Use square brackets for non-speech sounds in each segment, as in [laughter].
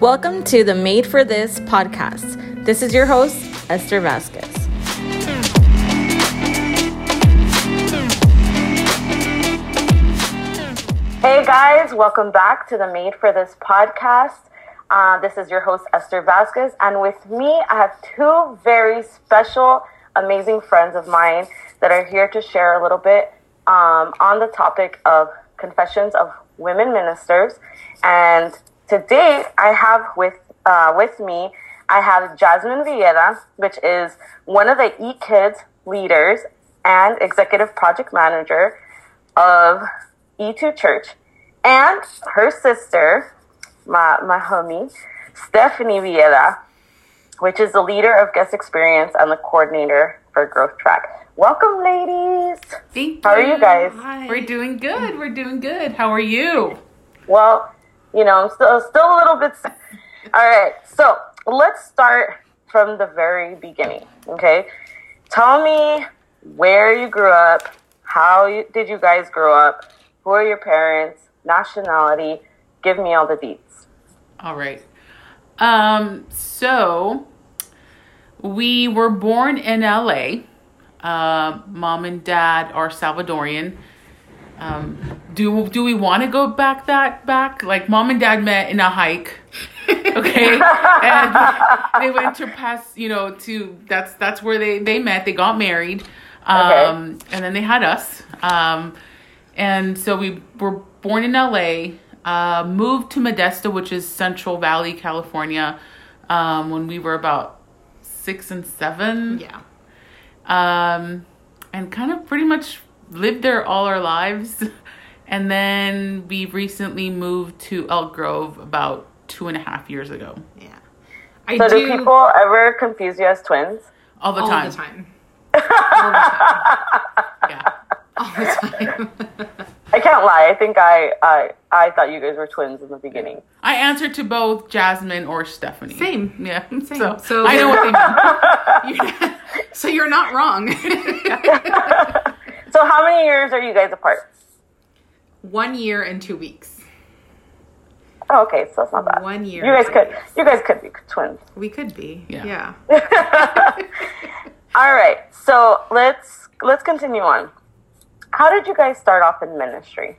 Welcome to the Made for This podcast. This is your host, Esther Vasquez. Hey guys, welcome back to the Made for This podcast. Uh, this is your host, Esther Vasquez, and with me, I have two very special, amazing friends of mine that are here to share a little bit um, on the topic of confessions of women ministers. And today, I have with uh, with me, I have Jasmine Villeda, which is one of the E2 Kids leaders and executive project manager of E2 Church, and her sister, my, my homie, Stephanie Villeda, which is the leader of guest experience and the coordinator for Growth Track. Welcome, ladies. Thank How are you guys? Hi. We're doing good. We're doing good. How are you? Well, you know, I'm still still a little bit. All right, so let's start from the very beginning. Okay, tell me where you grew up. How you, did you guys grow up? Who are your parents? Nationality? Give me all the deets. All right. Um, so we were born in LA. Uh, mom and dad are Salvadorian. Um, do do we want to go back that back? Like mom and dad met in a hike, [laughs] okay, and they went to pass. You know, to that's that's where they they met. They got married, um, and then they had us. Um, and so we were born in LA. Uh, moved to Modesto, which is Central Valley, California, um, when we were about six and seven. Yeah. Um, and kind of pretty much lived there all our lives. [laughs] And then we recently moved to Elk Grove about two and a half years ago. Yeah. I So do people ever confuse you as twins? All the all time. the time. [laughs] all the time. Yeah. All the time. [laughs] I can't lie. I think I I I thought you guys were twins in the beginning. I answer to both Jasmine or Stephanie. Same. Yeah. Same. So, So- I know what they mean. You're- so you're not wrong. So how many years are you guys apart? One year and two weeks. Oh, okay, so it's not bad. One year You guys could weeks. you guys could be twins. We could be. Yeah. Yeah. [laughs] All right, so let's let's continue on. How did you guys start off in ministry?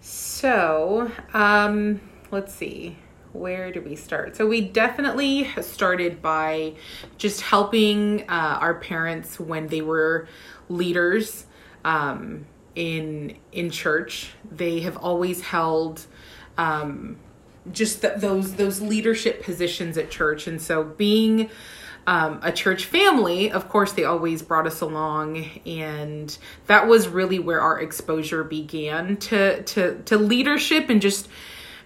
So, um, let's see. Where do we start? So we definitely started by just helping uh, our parents when they were leaders um, in in church. They have always held um, just th- those those leadership positions at church, and so being um, a church family, of course, they always brought us along, and that was really where our exposure began to to to leadership and just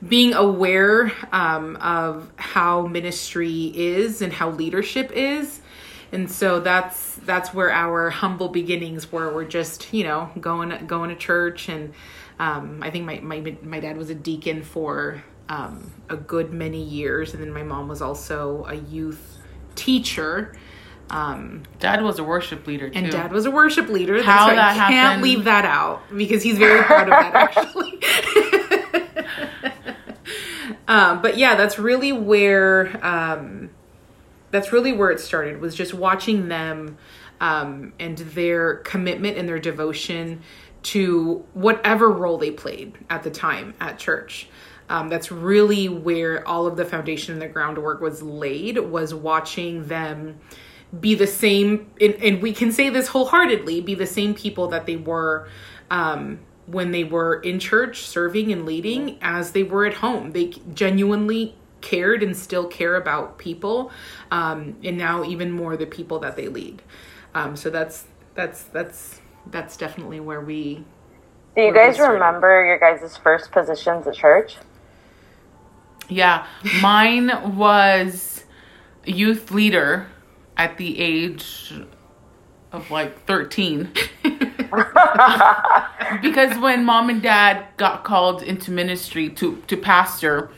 being aware um, of how ministry is and how leadership is. And so that's that's where our humble beginnings were. We're just you know going going to church, and um, I think my, my my dad was a deacon for um, a good many years, and then my mom was also a youth teacher. Um, Dad was a worship leader too. and dad was a worship leader. That's How right. that Can't leave that out because he's very proud of that actually. um, [laughs] [laughs] but yeah, that's really where um, that's really where it started. Was just watching them um, and their commitment and their devotion to whatever role they played at the time at church. Um, that's really where all of the foundation and the groundwork was laid. Was watching them be the same and, and we can say this wholeheartedly be the same people that they were um, when they were in church serving and leading as they were at home they genuinely cared and still care about people um, and now even more the people that they lead um, so that's that's that's that's definitely where we Do you guys remember your guys' first positions at church? Yeah, mine was youth leader at the age of like 13. [laughs] because when mom and dad got called into ministry to to pastor,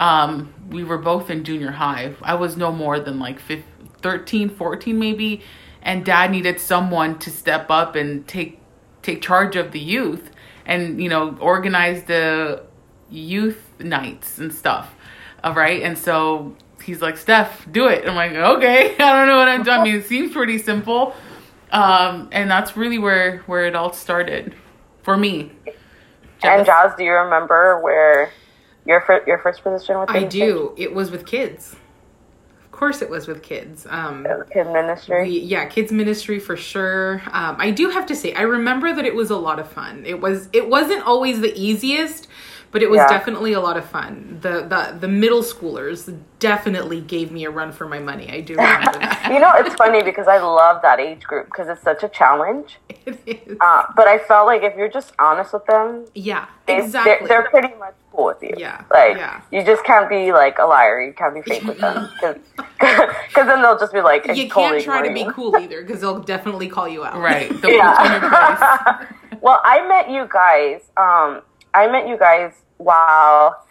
um, we were both in junior high. I was no more than like 15, 13, 14 maybe, and dad needed someone to step up and take take charge of the youth and you know organize the youth nights and stuff. All right. And so he's like, Steph, do it. I'm like, okay. [laughs] I don't know what I'm doing. I mean, it seems pretty simple. Um, and that's really where, where it all started for me. And Jazz, do you remember where your fir- your first position with I do. It was with kids. Of course, it was with kids. Um, kid ministry. we, yeah, kids ministry for sure. Um, I do have to say, I remember that it was a lot of fun. It was. It wasn't always the easiest, but it was Yeah. definitely a lot of fun. The the the middle schoolers definitely gave me a run for my money. I do remember [laughs] that. you know, it's funny because I love that age group because it's such a challenge. [laughs] It is. Uh, but I felt like if you're just honest with them, yeah, they, exactly. they're, they're pretty much cool with you. Yeah, Like, yeah. you just can't be like a liar. You can't be fake with them. [laughs] Because then they'll just be like, you totally can't try to be cool either because they'll definitely call you out. Right. [laughs] The yeah. Yeah. [laughs] well, I met you guys. Um, I met you guys while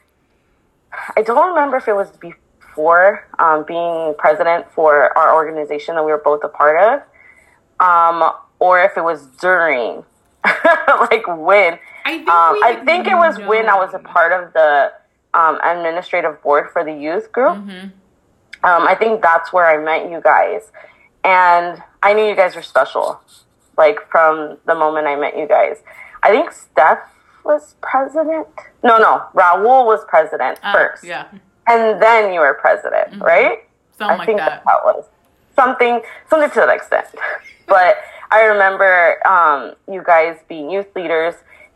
I don't remember if it was before um, being president for our organization that we were both a part of, um, or if it was during, like when. I think, Um, I think it was when I was a part of the um, administrative board for the youth group. Um, I think that's where I met you guys, and I knew you guys were special, like from the moment I met you guys. I think Steph was president. No, no, Raul was president Ah, first, yeah. and then you were president, right? Something I like think that. that's how it was. Something, something to that extent. [laughs] but I remember um, you guys being youth leaders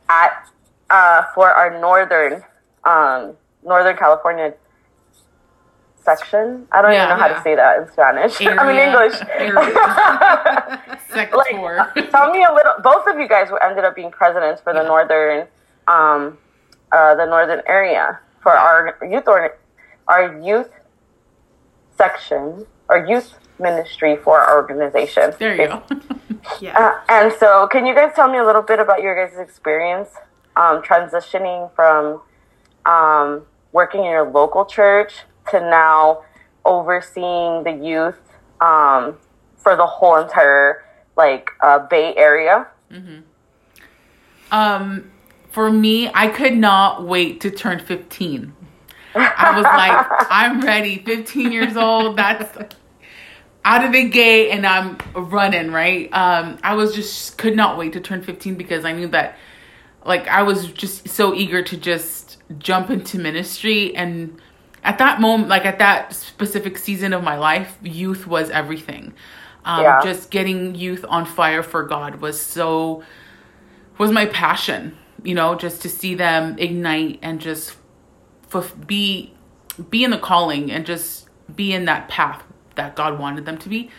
at uh, for our northern um, Northern California section. I don't Yeah, even know how to say that in Spanish. [laughs] I mean English. [laughs] Sector. like, tell me a little. Both of you guys ended up being presidents for the Yeah. northern, um, uh, the northern area for our youth or our youth section or youth ministry for our organization. there you go. [laughs] yeah. Uh, and so, can you guys tell me a little bit about your guys' experience um, transitioning from um, working in your local church to now overseeing the youth um, for the whole entire like uh, Bay Area? Um, for me, I could not wait to turn 15. I was like, [laughs] I'm ready. 15 years old. That's out of the gate, and I'm running. Right. Um, I was just could not wait to turn 15 because I knew that, like, I was just so eager to just jump into ministry and. At that moment, like at that specific season of my life, youth was everything. Um, Yeah. Just getting youth on fire for God was so was my passion you know just to see them ignite and just f- be be in the calling and just be in that path that god wanted them to be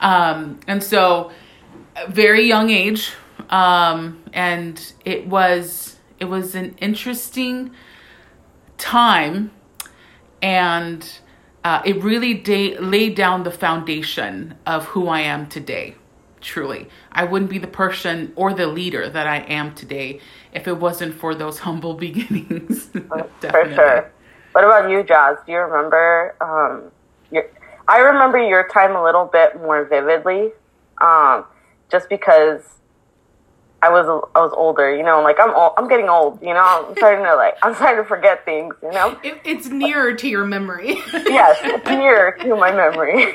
um and so very young age um and it was it was an interesting time and uh, it really da- laid down the foundation of who I am today. Truly, I wouldn't be the person or the leader that I am today if it wasn't for those [laughs] humble beginnings. For [laughs] sure. What about you, Jazz? Do you remember? Um, your, I remember your time a little bit more vividly, um, just because I was I was older. You know, like I'm old, I'm getting old. You know, I'm starting to like I'm starting to forget things. You know. It, it's nearer to your memory. [laughs] yes, it's near to my memory. [laughs]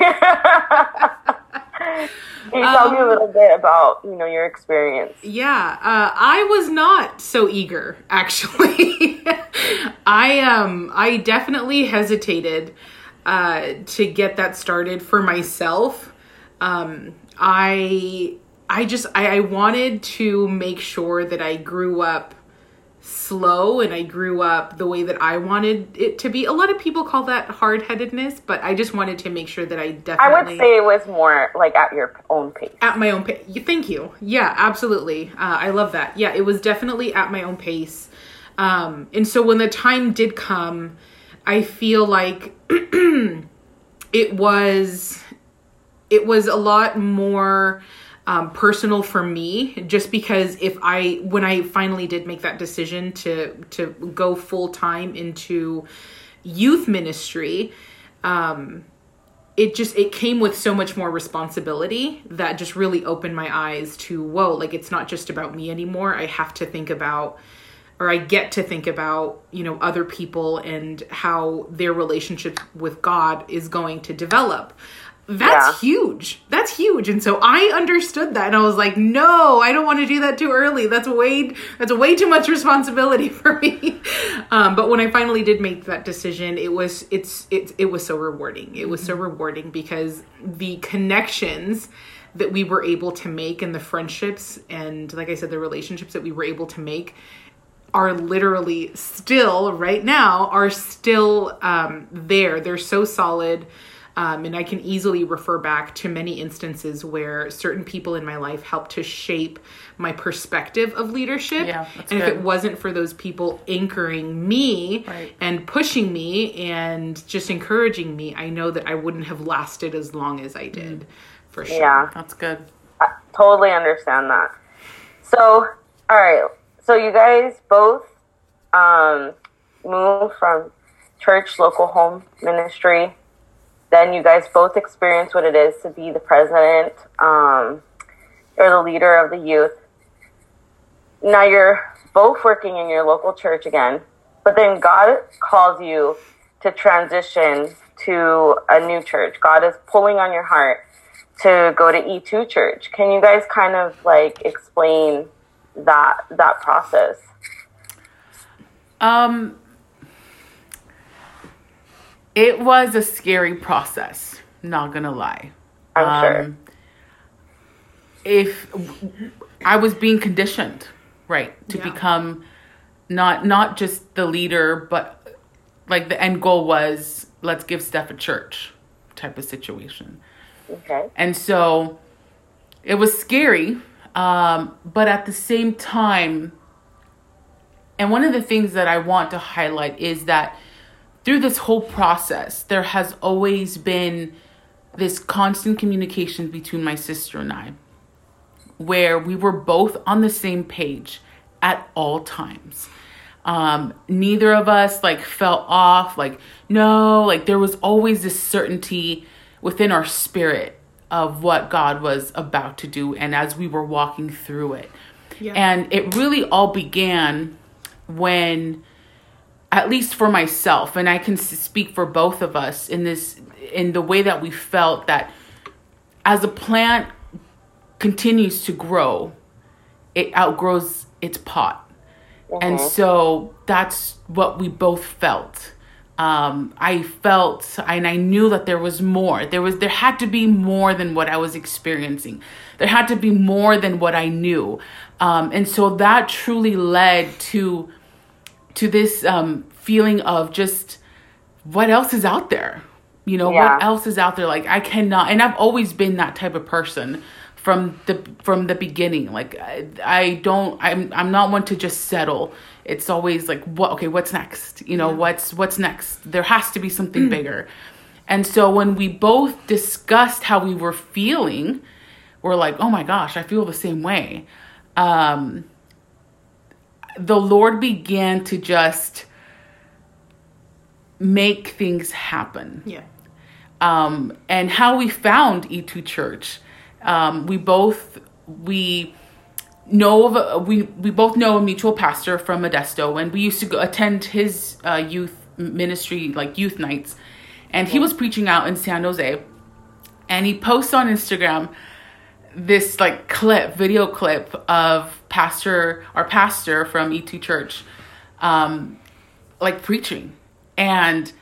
Can you tell me a little bit about you know your experience? Yeah, uh, I was not so eager actually. [laughs] I um I definitely hesitated uh, to get that started for myself. Um, I I just I, I wanted to make sure that I grew up slow and I grew up the way that I wanted it to be. A lot of people call that hard headedness, but I just wanted to make sure that I definitely. I would say it was more like at your own pace. at my own pace. Thank you. Yeah, absolutely. Uh, I love that. Yeah, it was definitely at my own pace. Um, and so when the time did come, I feel like [clears throat] it was it was a lot more um, personal for me just because if i when i finally did make that decision to to go full time into youth ministry um it just it came with so much more responsibility that just really opened my eyes to whoa like it's not just about me anymore. I have to think about or I get to think about, you know, other people and how their relationship with God is going to develop. That's Yeah. huge. That's huge. And so I understood that and I was like, "No, I don't want to do that too early. That's way that's way too much responsibility [laughs] for me." Um, but when I finally did make that decision, it was it's it it was so rewarding. It was so rewarding because the connections that we were able to make and the friendships and like I said the relationships that we were able to make are literally still right now are still um, there. They're so solid. Um, and I can easily refer back to many instances where certain people in my life helped to shape my perspective of leadership. Yeah, that's and if it wasn't for those people anchoring me Right. and pushing me and just encouraging me, I know that I wouldn't have lasted as long as I did, for sure. Yeah. That's good. I totally understand that. So, all right. So you guys both um, moved from church, local home ministry. Then you guys both experienced what it is to be the president um, or the leader of the youth. Now you're both working in your local church again, but then God calls you to transition to a new church. God is pulling on your heart to go to E2 church. Can you guys kind of like explain that that process? Um, it was a scary process. Not gonna lie. I'm sure. Um, If I was being conditioned, right, to Yeah. become not not just the leader, but like the end goal was let's give Steph a church type of situation. Okay. And so it was scary, um, but at the same time, and one of the things that I want to highlight is that through this whole process, there has always been this constant communication between my sister and I, where we were both on the same page at all times. Um, neither of us like felt off, like, no, like there was always this certainty within our spirit of what God was about to do, and as we were walking through it. Yeah. And it really all began when at least for myself and i can speak for both of us in this in the way that we felt that as a plant continues to grow it outgrows its pot and uh-huh. so that's what we both felt um, i felt and i knew that there was more. There was there had to be more than what i was experiencing. There had to be more than what i knew. Um, and so that truly led to to this um, feeling of just what else is out there? You know Yeah. what else is out there? Like i cannot and i've always been that type of person from the from the beginning. Like i, I don't i'm i'm not one to just settle it's always like what okay what's next? You know what's what's next? There has to be something bigger. And so when we both discussed how we were feeling we're like oh my gosh i feel the same way. Um the lord began to just make things happen. Yeah. um, and how we found E2 Church. Um, we both we know of a, we we both know a mutual pastor from Modesto, and we used to go attend his uh, youth ministry, like youth nights, and he was preaching out in San Jose, and he posts on Instagram this like clip, video clip of pastor our pastor from E2 Church, um, like preaching, and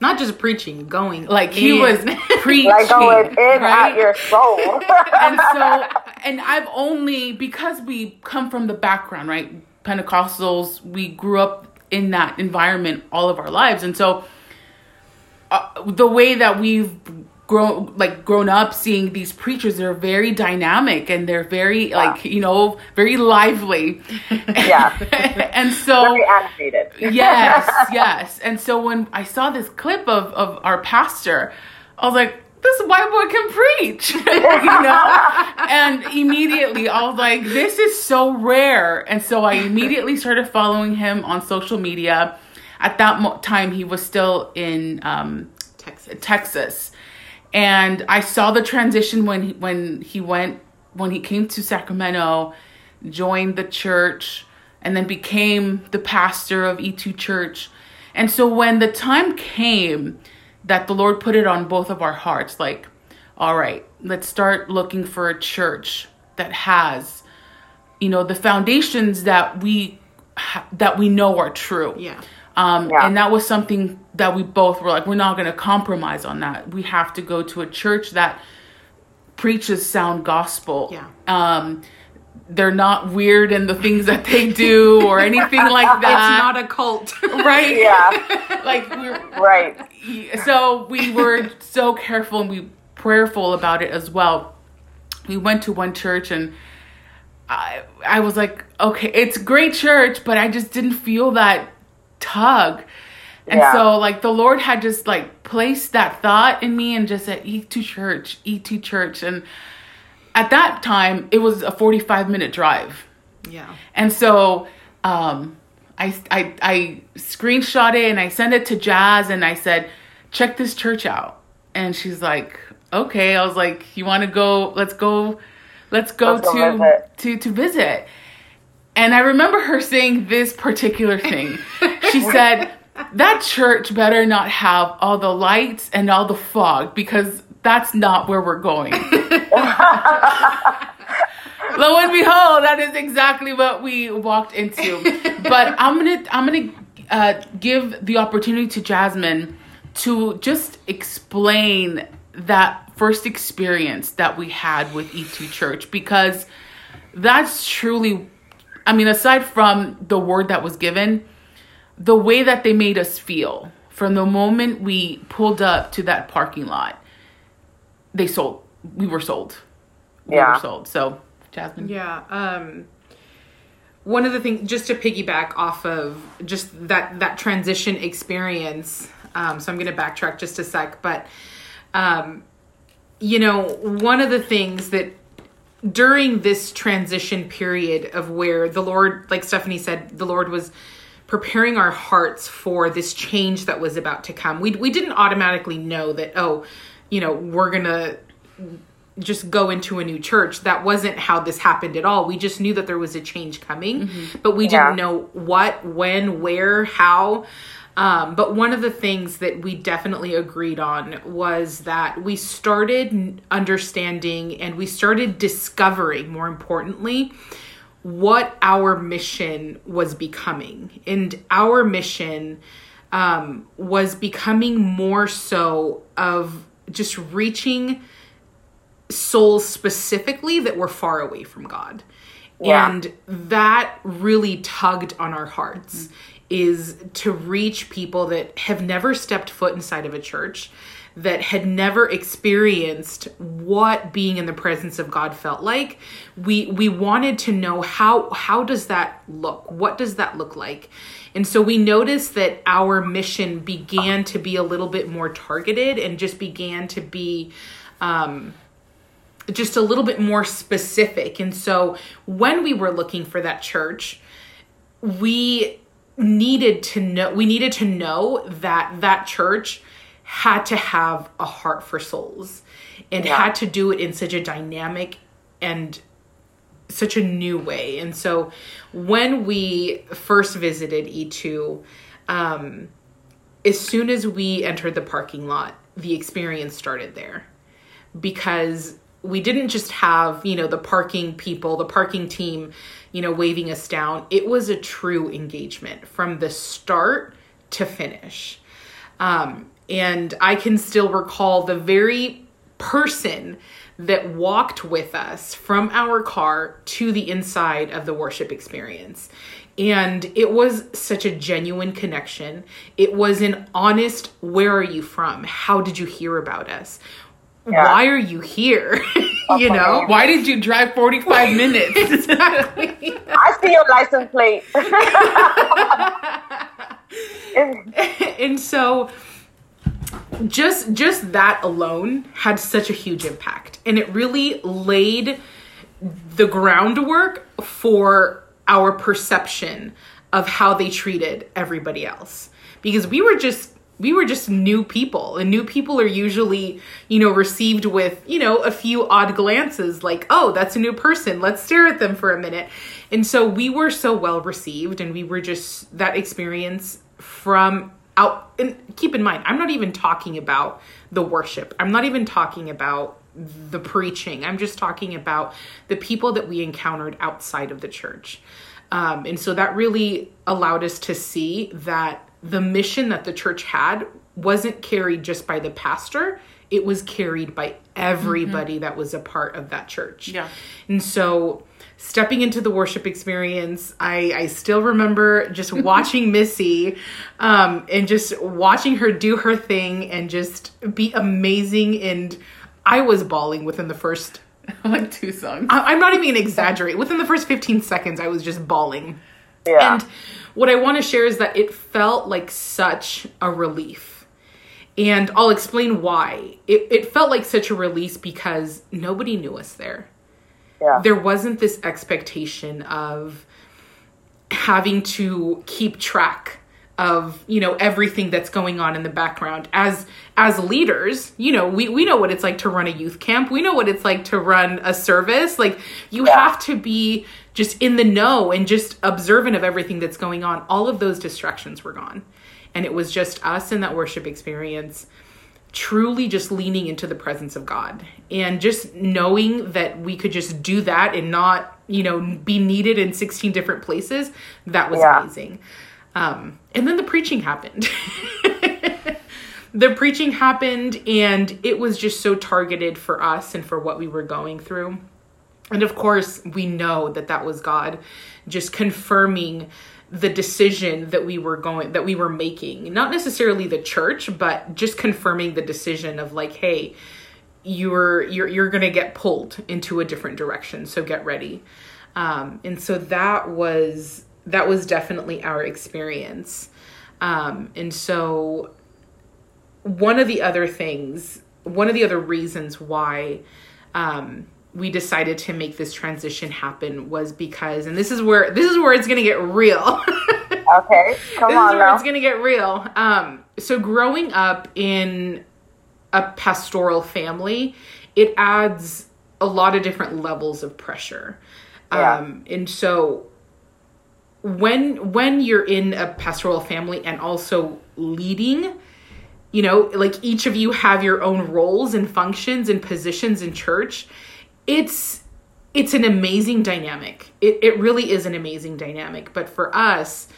Not just preaching, going like he in. was [laughs] preaching, Like going in right? at your soul. [laughs] and so and I've only because we come from the background, right? Pentecostals, we grew up in that environment all of our lives, and so uh, the way that we've grown like grown up seeing these preachers they're very dynamic and they're very like you know very lively [laughs] Yeah. [laughs] and so Very animated. yes, [laughs] yes. And so when I saw this clip of, of our pastor, I was like, this white boy can preach, you know? and immediately I was like, this is so rare. And so I immediately started following him on social media. At that mo- time, he was still in um, Texas. Texas, and I saw the transition when he, when he went when he came to Sacramento, joined the church, and then became the pastor of E2 Church. And so when the time came that the Lord put it on both of our hearts, like, all right, let's start looking for a church that has, you know, the foundations that we ha- that we know are true. Yeah. Um, Yeah. And that was something that we both were like, we're not going to compromise on that. We have to go to a church that preaches sound gospel. Yeah. Um, they're not weird in the things that they do or anything [laughs] like that. It's not a cult. [laughs] right. Yeah, [laughs] Like we're right. so we were so careful and we prayerful about it as well. We went to one church and I I was like, okay, it's great church, but I just didn't feel that tug. And Yeah. so like the Lord had just like placed that thought in me and just said, E2 church, E2 church. And at that time it was a 45 minute drive. yeah. And so um, I, I, I screenshot it and I sent it to Jazz and I said, check this church out. And she's like, okay. I was like, you want to go? Let's go. Let's go Let's to, visit." to to visit. And I remember her saying this particular thing. [laughs] she said, that church better not have all the lights and all the fog because that's not where we're going. [laughs] Lo and behold, that is exactly what we walked into. But I'm gonna I'm gonna uh, give the opportunity to Jasmine to just explain that first experience that we had with E2 Church because that's truly, I mean, aside from the word that was given, the way that they made us feel from the moment we pulled up to that parking lot, they sold. We were sold. We Yeah. were sold. So, Jasmine. Yeah. Um, one of the things, just to piggyback off of just that that transition experience. Um, so I'm going to backtrack just a sec, but um, you know, one of the things that during this transition period of where the Lord, like Stephanie said, the Lord was preparing our hearts for this change that was about to come. We we didn't automatically know that oh, you know, we're going to just go into a new church. That wasn't how this happened at all. We just knew that there was a change coming, but we Yeah. didn't know what, when, where, how. Um, but one of the things that we definitely agreed on was that we started understanding and we started discovering, more importantly, what our mission was becoming. And our mission um, was becoming more so of just reaching souls specifically that were far away from God. Yeah. And that really tugged on our hearts is to reach people that have never stepped foot inside of a church that had never experienced what being in the presence of God felt like. We we wanted to know how how does that look? What does that look like? And so we noticed that our mission began to be a little bit more targeted and just began to be um just a little bit more specific. And so when we were looking for that church, we needed to know we needed to know that that church had to have a heart for souls and Yeah. had to do it in such a dynamic and such a new way. And so when we first visited E2, um, as soon as we entered the parking lot, the experience started there because we didn't just have, you know, the parking people, the parking team, you know, waving us down. It was a true engagement from the start to finish. Um, and I can still recall the very person that walked with us from our car to the inside of the worship experience. And it was such a genuine connection. It was an honest, where are you from? How did you hear about us? Yeah. Why are you here? [laughs] you know? Why did you drive 45 minutes? [laughs] Exactly. I see your license plate. [laughs] and so just just that alone had such a huge impact. And it really laid the groundwork for our perception of how they treated everybody else. Because we were just we were just new people. And new people are usually you know received with you know a few odd glances like oh that's a new person. Let's stare at them for a minute. And so we were so well received and we were just that experience from out and keep in mind i'm not even talking about the worship. I'm not even talking about the preaching. I'm just talking about the people that we encountered outside of the church. Um, and so that really allowed us to see that the mission that the church had wasn't carried just by the pastor. It was carried by everybody mm-hmm. that was a part of that church. Yeah. And so stepping into the worship experience i i still remember just [laughs] watching missy um and just watching her do her thing and just be amazing and i was bawling within the first [laughs] like two songs I, i'm not even gonna exaggerate within the first 15 seconds i was just bawling Yeah. and what I want to share is that it felt like such a relief. And I'll explain why. It, it felt like such a release because nobody knew us there. Yeah. There wasn't this expectation of having to keep track of you know everything that's going on in the background. As as leaders you know we we know what it's like to run a youth camp. We know what it's like to run a service. Like you Yeah. have to be just in the know and just observant of everything that's going on. All of those distractions were gone. And it was just us in that worship experience truly just leaning into the presence of God and just knowing that we could just do that and not, you know, be needed in 16 different places, that was Yeah. amazing. Um, and then the preaching happened. [laughs] the preaching happened and it was just so targeted for us and for what we were going through. And of course, we know that that was God just confirming the decision that we were going that we were making. Not necessarily the church, but just confirming the decision of like, hey, you're you're you're going to get pulled into a different direction, so get ready. Um and so that was that was definitely our experience. Um and so one of the other things, one of the other reasons why um, we decided to make this transition happen was because, and this is where this is where it's gonna get real. [laughs] Okay. Come this on is where now. it's gonna get real. Um, so growing up in a pastoral family, it adds a lot of different levels of pressure. Yeah. Um, and so when when you're in a pastoral family and also leading, you know, like each of you have your own roles and functions and positions in church, it's it's an amazing dynamic. It it really is an amazing dynamic. But for us,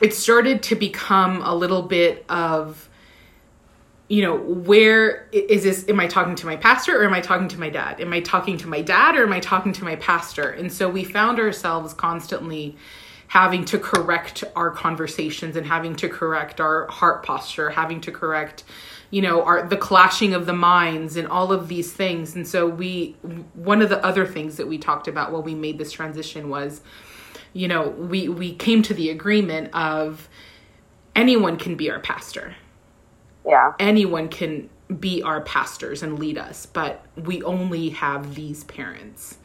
it started to become a little bit of you know where is this am i talking to my pastor or am i talking to my dad? Am i talking to my dad or am i talking to my pastor? And so we found ourselves constantly having to correct our conversations and having to correct our heart posture having to correct you know our the clashing of the minds and all of these things. And so we one of the other things that we talked about while we made this transition was you know we we came to the agreement of anyone can be our pastor Yeah. anyone can be our pastors and lead us, but we only have these parents.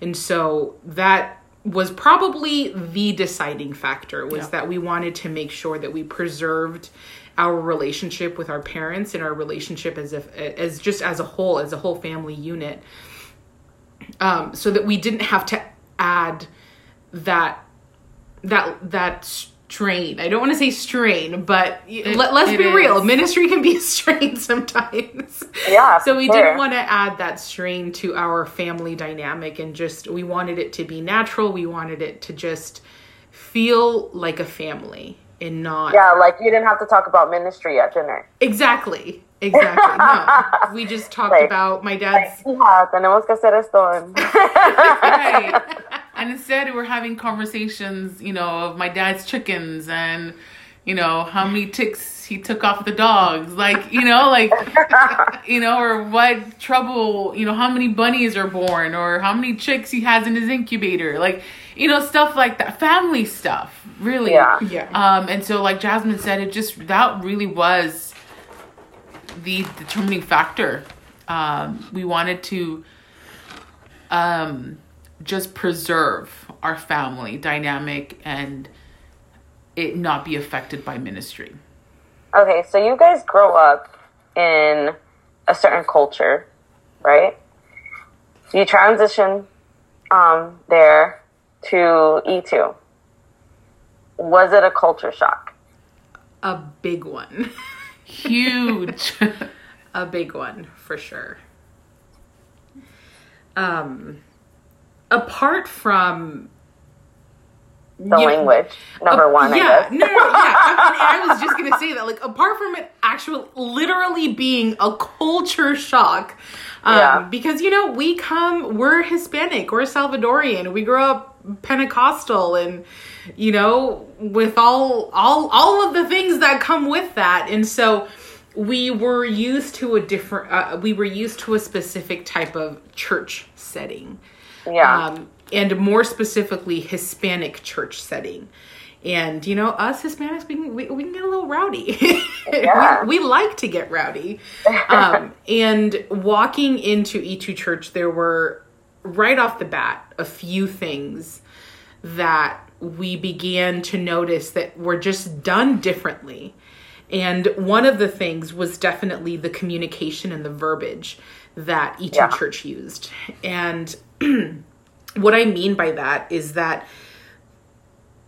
And so that was probably the deciding factor was Yeah. that we wanted to make sure that we preserved our relationship with our parents and our relationship as if as just as a whole as a whole family unit um so that we didn't have to add that that that strain. I don't want to say strain, but It- let, let's it be real. Ministry can be a [laughs] strain sometimes. Yeah. So we for didn't want to add that strain to our family dynamic and just we wanted it to be natural. We wanted it to just feel like a family and not Yeah, like you didn't have to talk about ministry at dinner. exactly. Exactly. No. We just talked [laughs] Like- about my dad's Hija, tenemos que hacer esto. [laughs] right. And instead, we're having conversations, you know, of my dad's chickens and, you know, how many ticks he took off the dogs. Like, you know, like, [laughs] you know, or what trouble, you know, how many bunnies are born or how many chicks he has in his incubator. Like, you know, stuff like that. Family stuff, really. Yeah. Yeah. Um, and so, like Jasmine said, it just, that really was the determining factor. Um, we wanted to um, just preserve our family dynamic and it not be affected by ministry. Okay, so you guys grow up in a certain culture, right? You transition um, there to E2. Was it a culture shock? A big one. Huge. [laughs] a big one for sure. Um, apart from The you- language, number Uh, one, I yeah, guess. no, no, yeah. I, I was just gonna say that, like, apart from it actually, literally being a culture shock, um, Yeah. because you know we come, we're Hispanic, we're Salvadorian, we grew up Pentecostal, and you know, with all all all of the things that come with that, and so we were used to a different, uh, we were used to a specific type of church setting Yeah. um, and more specifically Hispanic church setting. And you know, us Hispanics, we can, we, we can get a little rowdy. [laughs] Yeah. we, we like to get rowdy. Um, [laughs] and walking into E2 Church, there were right off the bat a few things that we began to notice that were just done differently. And one of the things was definitely the communication and the verbiage that E2 Yeah. Church used. And what I mean by that is that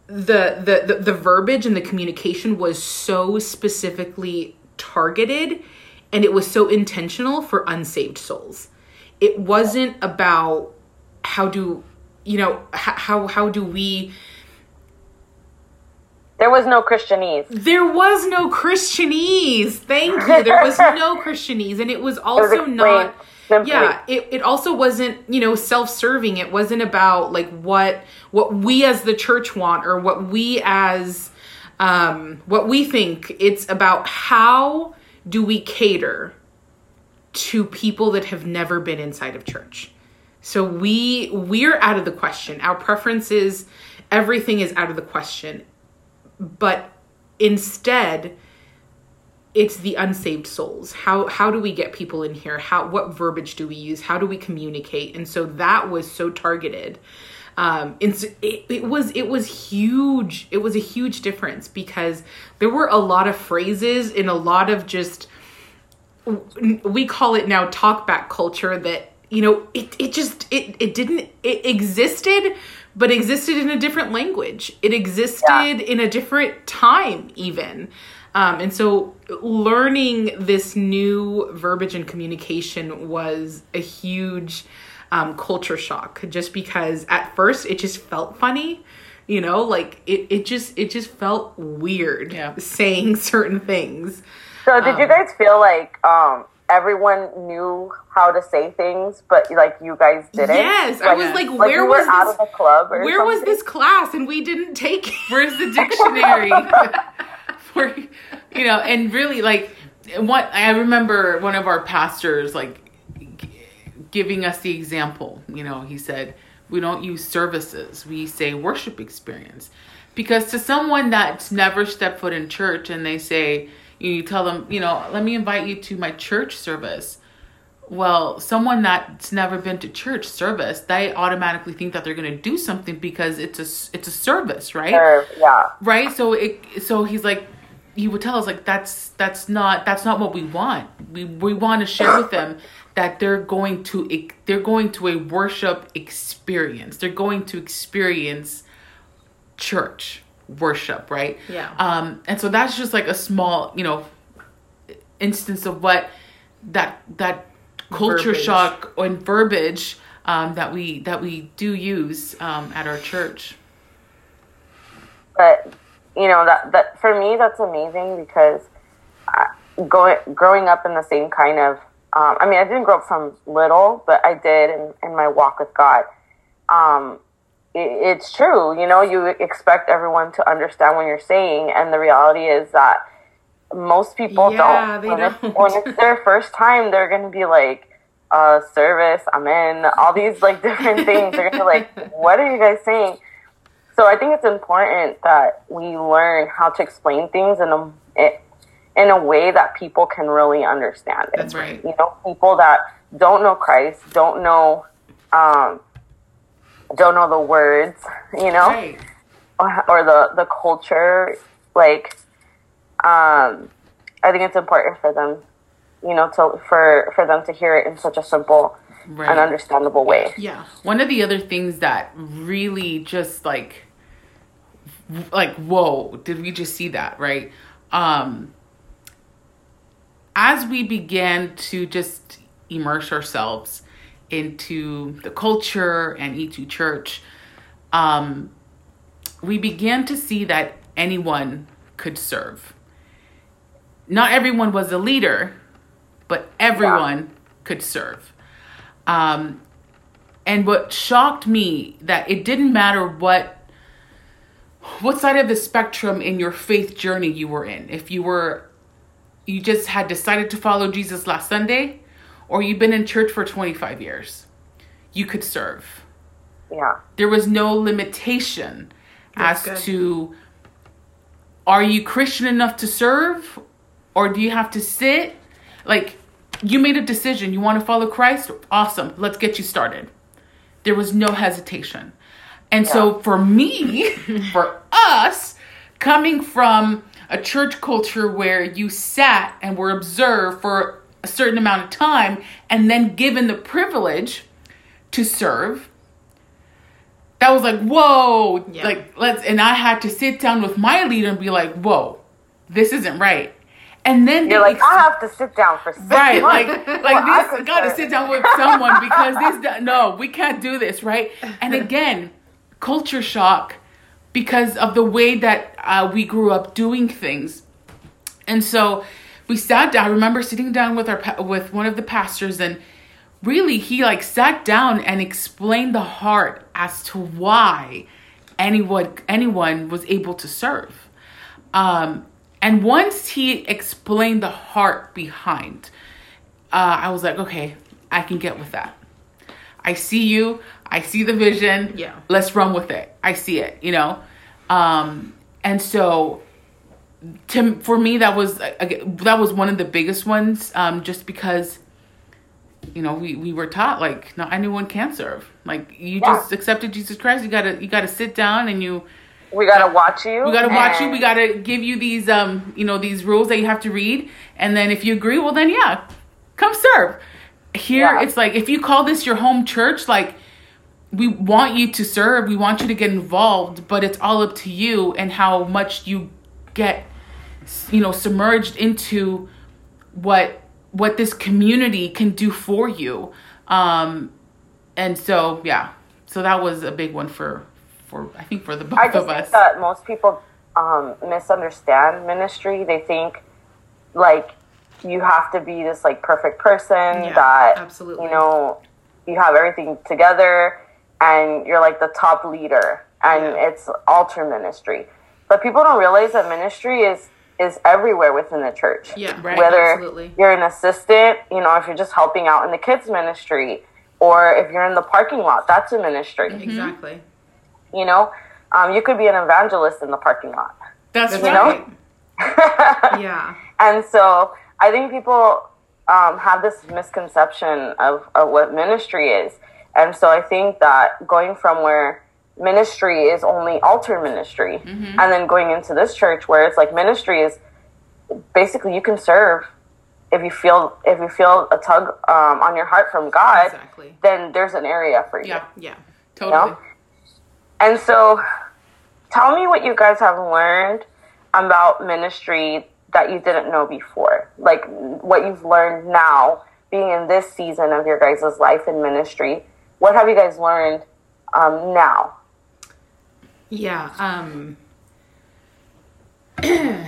the, the the the verbiage and the communication was so specifically targeted and it was so intentional for unsaved souls. It wasn't about how do you know how how do we there was no Christianese. there was no Christianese. Thank you. There was [laughs] no Christianese, and it was also explained not. Simply. Yeah, it, it also wasn't you know self serving. It wasn't about like what what we as the church want or what we as um, what we think. It's about how do we cater to people that have never been inside of church. So we we're out of the question. Our preferences, everything is out of the question but instead it's the unsaved souls. How how do we get people in here? How what verbiage do we use? How do we communicate? And so that was so targeted. Um it, it was it was huge it was a huge difference because there were a lot of phrases and a lot of just we call it now talk back culture that you know it, it just it, it didn't it existed but existed in a different language. It existed Yeah. in a different time even um, and so learning this new verbiage and communication was a huge um, culture shock just because at first it just felt funny you know like it, it just it just felt weird Yeah. saying [laughs] certain things So did you Um, guys feel like um, everyone knew how to say things, but like you guys didn't? Yes, I was like, like where you was were out of the club or Where was this class and we didn't take it? Where's the [laughs] dictionary? [laughs] For you know, and really like what I remember one of our pastors like giving us the example, you know, he said, we don't use services, we say worship experience. Because to someone that's never stepped foot in church and they say, you tell them, you know, let me invite you to my church service. Well, someone that's never been to church service, they automatically think that they're going to do something because it's a it's a service, right? Yeah. right so it so he's like he would tell us like that's that's not that's not what we want we we want to share with them that they're going to they're going to a worship experience they're going to experience church worship right Yeah. um and so that's just like a small you know instance of what that that culture Verbiage. shock and verbiage um that we that we do use um at our church but you know that that for me that's amazing because going growing up in the same kind of um, I mean I didn't grow up from little, but I did in, in my walk with God. Um, it, it's true, you know, you expect everyone to understand what you're saying, and the reality is that most people Yeah, don't. they when, don't. It's, when it's their first time, they're to be like, uh, service, I'm in, all these like [laughs] different things. They're to be like, what are you guys saying? So I think it's important that we learn how to explain things in a in a way that people can really understand it. That's right. You know, people that don't know Christ, don't know, um, don't know the words, you know, right or, or the the culture, like, um, I think it's important for them, you know, to for for them to hear it in such a simple Right. and understandable way. Yeah. One of the other things that really just like like whoa, did we just see that, right? Um as we began to just immerse ourselves into the culture and E2 church, um we began to see that anyone could serve. Not everyone was a leader, but everyone could serve. Um, and what shocked me that it didn't matter what what side of the spectrum in your faith journey you were in. If you were you just had decided to follow Jesus last Sunday or you've been in church for 25 years, you could serve. Yeah. There was no limitation That's as good. to are you Christian enough to serve or do you have to sit like you made a decision you want to follow Christ awesome let's get you started there was no hesitation and so for me [laughs] for us coming from a church culture where you sat and were observed for a certain amount of time and then given the privilege to serve that was like whoa Yeah. like let's and i had to sit down with my leader and be like whoa this isn't right. And then You're like, I have to sit down for six right like months. like [laughs] before I this got to sit down with someone because this no we can't do this right? [laughs] And again culture shock because of the way that uh, we grew up doing things and so we sat down. I remember sitting down with our with one of the pastors, and really he like sat down and explained the heart as to why anyone anyone was able to serve. Um, and once he explained the heart behind, uh, I was like, okay, I can get with that. I see you. I see the vision. Yeah. Let's run with it. I see it, you know? Um, and so to, for me, that was, that was one of the biggest ones, um, just because, you know, we, we were taught like, not anyone can serve. Like you Yeah. just accepted Jesus Christ. You gotta, you gotta sit down and you, We gotta watch you. we gotta watch you. We gotta give you these, um, you know, these rules that you have to read. And then if you agree, well, then yeah, come serve. Here, Yeah. it's like if you call this your home church, like we want you to serve, we want you to get involved, but it's all up to you and how much you get, you know, submerged into what what this community can do for you. Um, and so yeah, so that was a big one for for I think for the both I just of think us. that most people um, misunderstand ministry. They think like you have to be this like perfect person Yeah, that absolutely. you know you have everything together and you're like the top leader and Yeah. it's altar ministry. But people don't realize that ministry is is everywhere within the church. Yeah, Right. Whether absolutely. you're an assistant, you know, if you're just helping out in the kids ministry, or if you're in the parking lot, that's a ministry. Exactly. You know, um, you could be an evangelist in the parking lot. That's, That's right. right. [laughs] Yeah. [laughs] And so I think people um, have this misconception of, of what ministry is. And so I think that going from where ministry is only altar ministry and then going into this church where it's like ministry is basically you can serve if you feel if you feel a tug um, on your heart from God, Exactly. then there's an area for you. Yeah, Yeah. totally. know? And so, tell me what you guys have learned about ministry that you didn't know before. Like what you've learned now, being in this season of your guys' life in ministry. What have you guys learned um, now? Yeah. Um, [clears throat]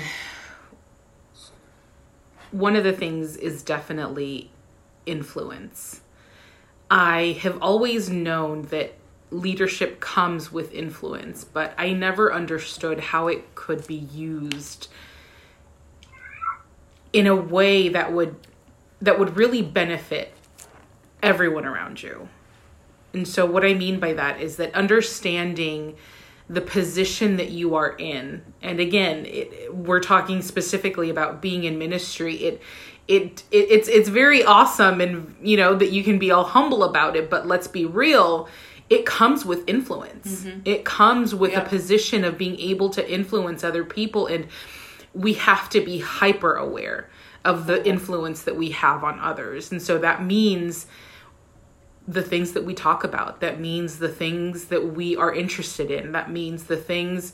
one of the things is definitely influence. I have always known that leadership comes with influence, but I never understood how it could be used in a way that would that would really benefit everyone around you. And so, what I mean by that is that understanding the position that you are in, and again, it, we're talking specifically about being in ministry. It, it, it, it's it's very awesome, and you know that you can be all humble about it. But let's be real. It comes with influence. Mm-hmm. It comes with Yeah. a position of being able to influence other people and we have to be hyper aware of the influence that we have on others. And so that means the things that we talk about. That means the things that we are interested in. That means the things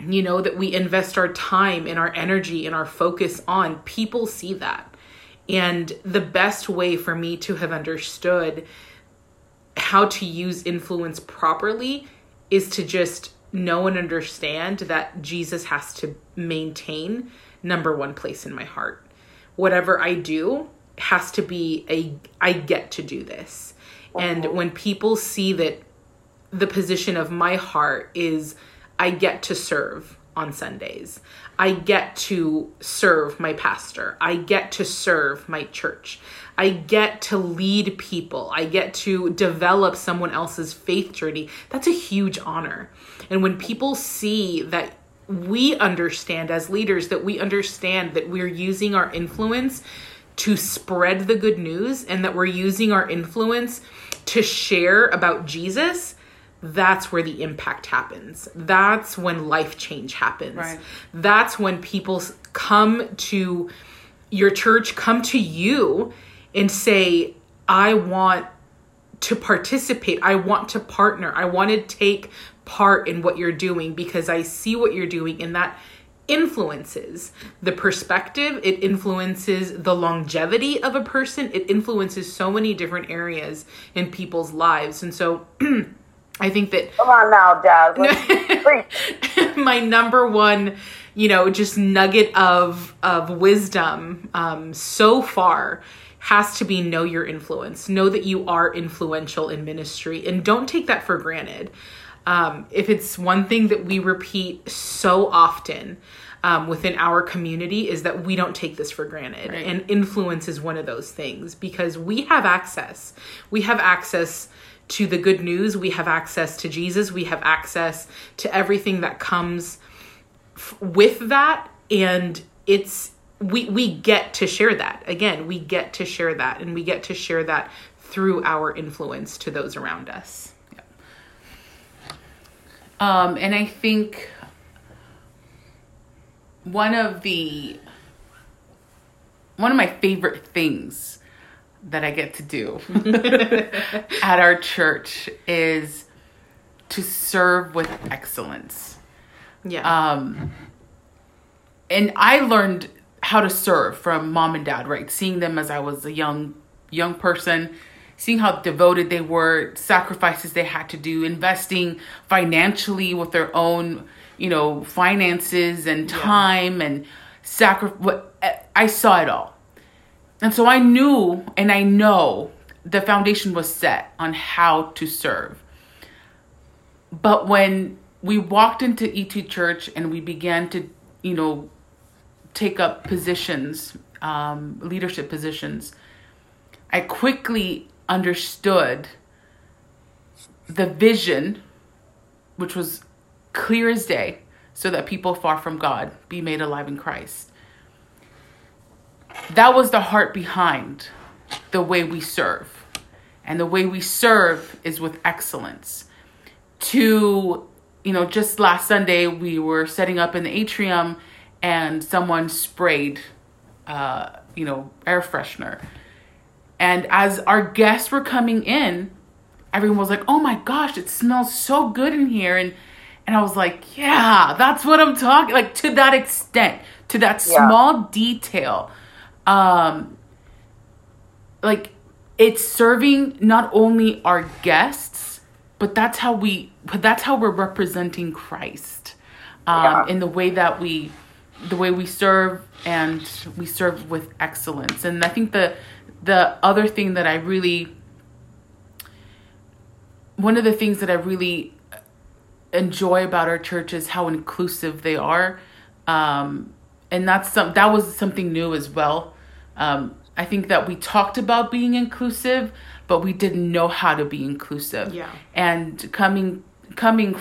you know that we invest our time and our energy and our focus on. People see that. And the best way for me to have understood how to use influence properly is to just know and understand that Jesus has to maintain number one place in my heart. Whatever I do has to be a I get to do this. And uh-huh. when people see that the position of my heart is I get to serve on Sundays. I get to serve my pastor. I get to serve my church. I get to lead people. I get to develop someone else's faith journey. That's a huge honor. And when people see that we understand as leaders, that we understand that we're using our influence to spread the good news and that we're using our influence to share about Jesus, that's where the impact happens. That's when life change happens. Right. That's when people come to your church, come to you and say, I want to participate. I want to partner. I want to take part in what you're doing because I see what you're doing and that influences the perspective, it influences the longevity of a person, it influences so many different areas in people's lives. And so [clears throat] I think that Come on now, Dad. [laughs] My number one you know just nugget of of wisdom um so far has to be know your influence know that you are influential in ministry and don't take that for granted um if it's one thing that we repeat so often um, within our community is that we don't take this for granted. Right. and influence is one of those things because we have access. We have access to the good news. We have access to jesus. We have access to everything that comes f- with that. And it's we we get to share that. Again we get to share that. And we get to share that through our influence to those around us. Um, and I think one of the one of my favorite things that I get to do [laughs] at our church is to serve with excellence. yeah Um, and I learned how to serve from mom and dad, right? Seeing them as I was a young young person, seeing how devoted they were, sacrifices they had to do, investing financially with their own, you know, finances and time and sacri- what I saw it all. And so I knew and I know the foundation was set on how to serve. But when we walked into E2 Church and we began to, you know, take up positions, um, leadership positions, I quickly understood the vision, which was clear as day, so that people far from God be made alive in Christ. That was the heart behind the way we serve. And the way we serve is with excellence. To, you know, just last Sunday, we were setting up in the atrium and someone sprayed, uh, you know, air freshener. And as our guests were coming in, everyone was like, "Oh my gosh, it smells so good in here." And and I was like, "Yeah, that's what I'm talking like to that extent, to that Yeah. small detail." Um like it's serving not only our guests, but that's how we but that's how we're representing Christ. Um Yeah. in the way that we the way we serve and we serve with excellence. And I think the the other thing that I really one of the things that I really enjoy about our church is how inclusive they are. Um, and that's some that was something new as well. Um, I think that we talked about being inclusive, but we didn't know how to be inclusive. Yeah. And coming coming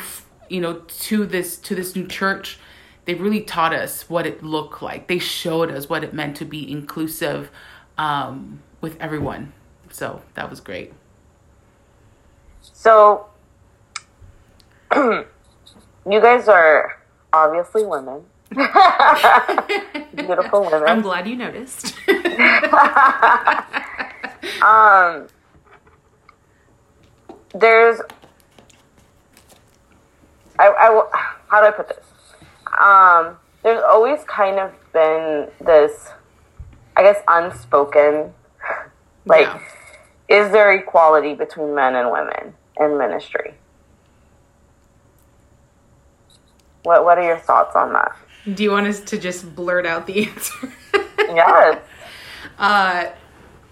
you know to this to this new church, they really taught us what it looked like. They showed us what it meant to be inclusive um, with everyone. So that was great. So, [clears throat] you guys are obviously women. [laughs] Beautiful women. I'm glad you noticed. [laughs] um, there's, I, I, how do I put this? Um, there's always kind of been this, I guess, unspoken, like, Yeah. is there equality between men and women in ministry? What What are your thoughts on that? Do you want us to just blurt out the [laughs] answer? Yes. [laughs] Uh,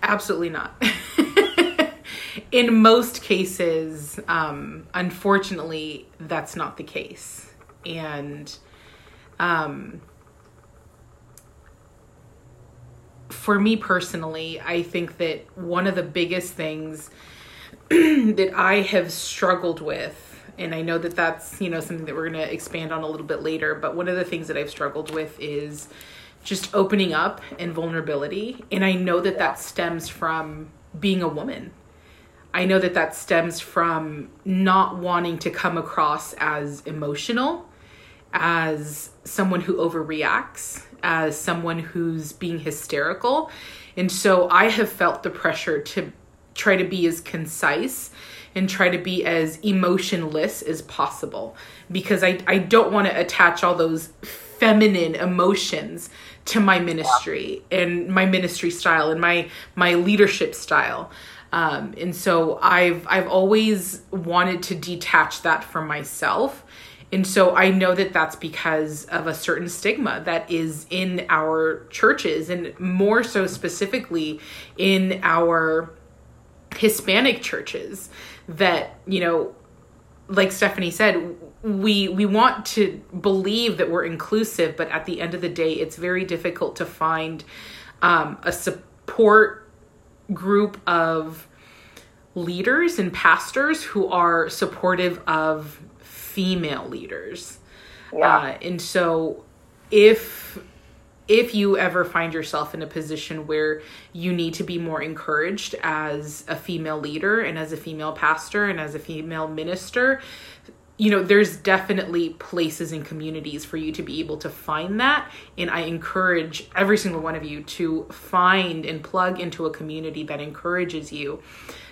absolutely not. [laughs] In most cases, um, unfortunately, that's not the case. And um, for me personally, I think that one of the biggest things [clears throat] that I have struggled with, and I know that that's you know something that we're going to expand on a little bit later, but one of the things that I've struggled with is just opening up and vulnerability, and I know that that stems from being a woman. I know that that stems from not wanting to come across as emotional, as someone who overreacts, as someone who's being hysterical. And so I have felt the pressure to try to be as concise and try to be as emotionless as possible. Because I, I don't want to attach all those feminine emotions to my ministry and my ministry style and my my leadership style. Um, and so I've I've always wanted to detach that from myself. And so I know that that's because of a certain stigma that is in our churches and more so specifically in our Hispanic churches that, you know, like Stephanie said, we we want to believe that we're inclusive, but at the end of the day, it's very difficult to find um, a support group of leaders and pastors who are supportive of female leaders. Yeah. Uh, and so if if you ever find yourself in a position where you need to be more encouraged as a female leader and as a female pastor and as a female minister, you know, there's definitely places and communities for you to be able to find that. And I encourage every single one of you to find and plug into a community that encourages you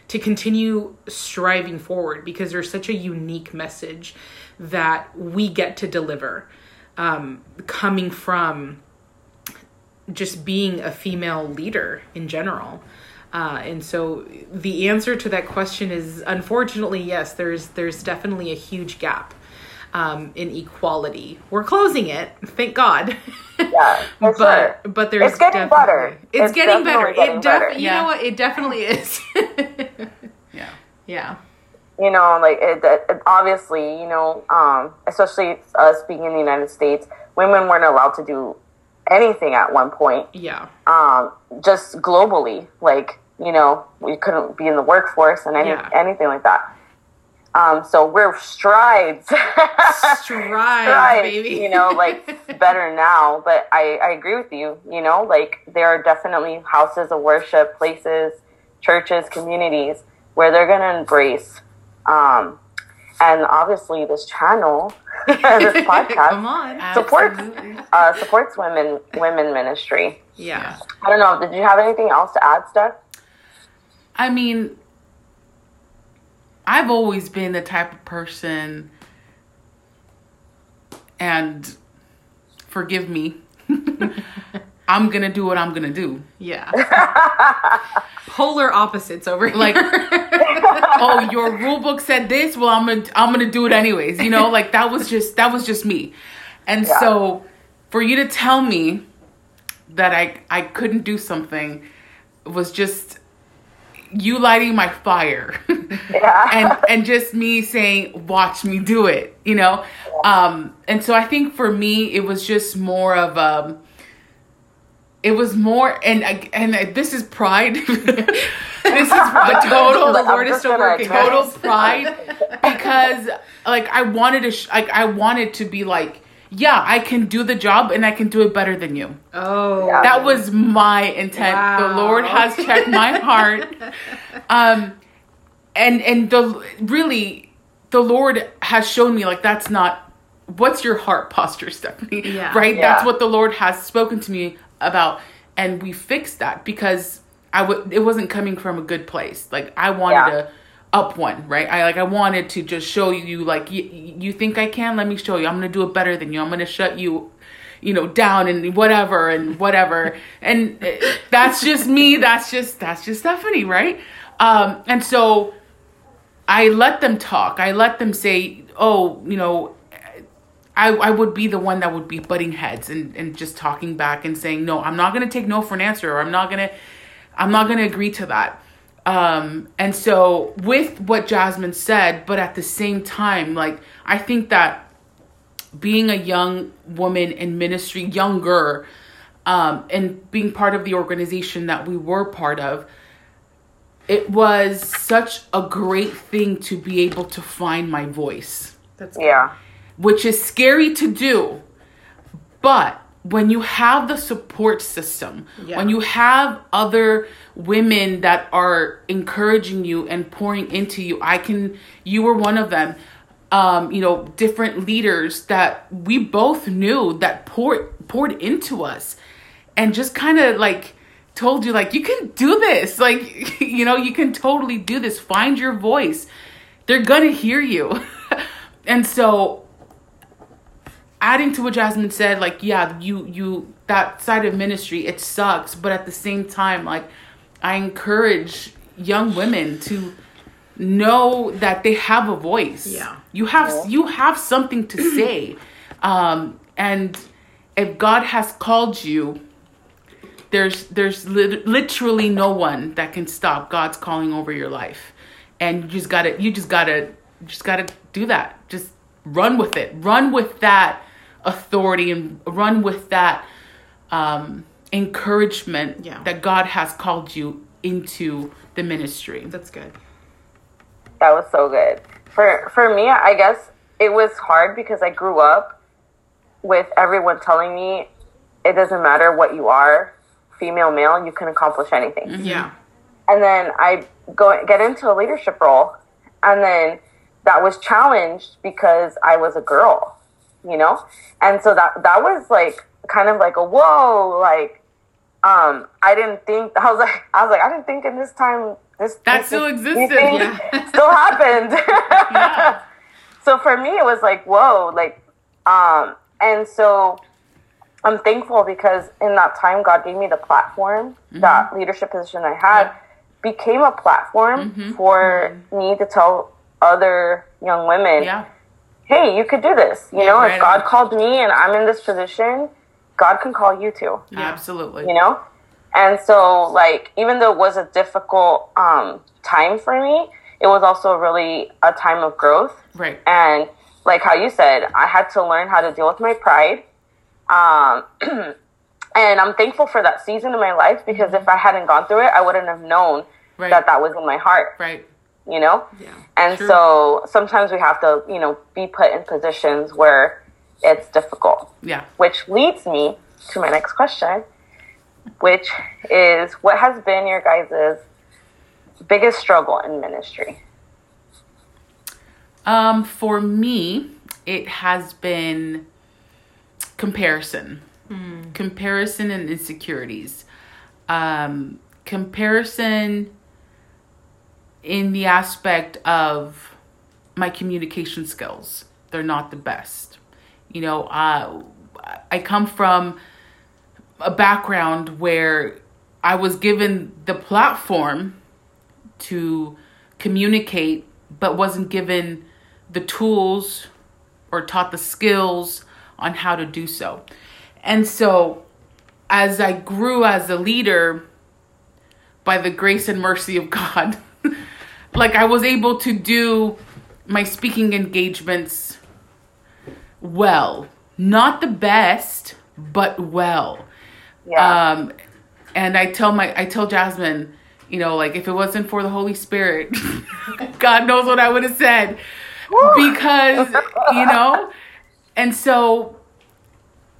to continue striving forward because there's such a unique message that we get to deliver um, coming from just being a female leader in general. Uh, and so the answer to that question is unfortunately yes. There's there's definitely a huge gap um, in equality. We're closing it, thank God. [laughs] Yeah, but sure. but there's It's getting better. It's, It's getting better. getting it def- better. You Yeah. know what? It definitely is. [laughs] Yeah. yeah. you know, like it, it, obviously, you know, um, especially us being in the United States, women weren't allowed to do anything at one point. Yeah. Um, just globally, like you know, we couldn't be in the workforce and any, Yeah. anything like that. Um, so we're strides, Strides, [laughs] strides, baby. you know, like [laughs] better now. But I, I agree with you. You know, like there are definitely houses of worship, places, churches, communities where they're gonna embrace. Um, and obviously, this channel, this [laughs] podcast, Come on. supports uh, supports women women ministry. Yeah. I don't know. Did you have anything else to add, Steph? I mean, I've always been the type of person, and forgive me, [laughs] I'm gonna do what I'm gonna do. Yeah. [laughs] Polar opposites over here. Like, oh, your rule book said this. Well, I'm gonna I'm gonna do it anyways. You know, [laughs] like that was just that was just me. And Yeah. so, for you to tell me that I I couldn't do something was just you lighting my fire. [laughs] Yeah. [laughs] and and just me saying watch me do it you know um and so i think for me it was just more of um it was more and and this is pride [laughs] this is a [laughs] total the Lord is still working. total pride [laughs] because like I wanted to sh- like I wanted to be like yeah I can do the job and I can do it better than you oh. Yeah. that was my intent the lord has checked my heart um and and the really the lord has shown me like that's not what's your heart posture, Stephanie? Yeah. Right? Yeah. That's what the Lord has spoken to me about. And we fixed that because I would it wasn't coming from a good place. Like I wanted Yeah. to up one, right? I like I wanted to just show you like you, you think I can? Let me show you. I'm going to do it better than you. I'm going to shut you you know down and whatever and whatever [laughs] and uh, that's just me that's just that's just stephanie right um and so i let them talk i let them say oh you know I, I would be the one that would be butting heads and, and just talking back and saying no i'm not going to take no for an answer or i'm not going to i'm not going to agree to that um and so with what jasmine said but at the same time like i think that being a young woman in ministry, younger, um, and being part of the organization that we were part of, it was such a great thing to be able to find my voice, That's Yeah. which is scary to do. But when you have the support system, Yeah. when you have other women that are encouraging you and pouring into you, I can, you were one of them. Um, you know, different leaders that we both knew that poured poured into us and just kind of like told you like you can do this [laughs] like you know you can totally do this find your voice they're gonna hear you [laughs] and so adding to what jasmine said like yeah you you that side of ministry it sucks but at the same time like i encourage young women to know that they have a voice. Yeah. you have you have something to [clears throat] say. Um and if god has called you there's there's lit- literally no one that can stop god's calling over your life. And you just gotta you just gotta just gotta do that. Just run with it. Run with that authority and run with that um encouragement Yeah. that god has called you into the ministry That's good. That was so good. For for me, I guess it was hard because I grew up with everyone telling me it doesn't matter what you are, female, male, you can accomplish anything. Yeah. And then I go get into a leadership role, and then that was challenged because I was a girl, you know, and so that that was like kind of like a whoa, like um, I didn't think I was like I was like I didn't think in this time this That this- still existed, yeah. [laughs] still happened. Yeah. [laughs] so for me, it was like whoa, like um, and so I'm thankful because in that time, God gave me the platform. That leadership position I had Yeah. became a platform for me to tell other young women, yeah hey, you could do this. You know, right if God on. called me and I'm in this position, God can call you too. Absolutely. You know? And so like even though it was a difficult um, time for me it was also really a time of growth. Right. And like how you said i had to learn how to deal with my pride. Um, [clears throat] and i'm thankful for that season in my life because if i hadn't gone through it i wouldn't have known Right. that that was in my heart. Right you know Yeah. and True. so sometimes we have to you know be put in positions where it's difficult yeah which leads me to my next question, which is what has been your guys' biggest struggle in ministry? Um, for me, it has been comparison, comparison and insecurities. Um, comparison in the aspect of my communication skills. They're not the best. You know, uh, I come from a background where I was given the platform to communicate, but wasn't given the tools or taught the skills on how to do so. And so, as I grew as a leader, by the grace and mercy of [laughs] God, like I was able to do my speaking engagements well. Not the best, but well. Yeah. Um, and I tell my I tell Jasmine, you know, like if it wasn't for the Holy Spirit, [laughs] God knows what I would have said. Because, you know, and so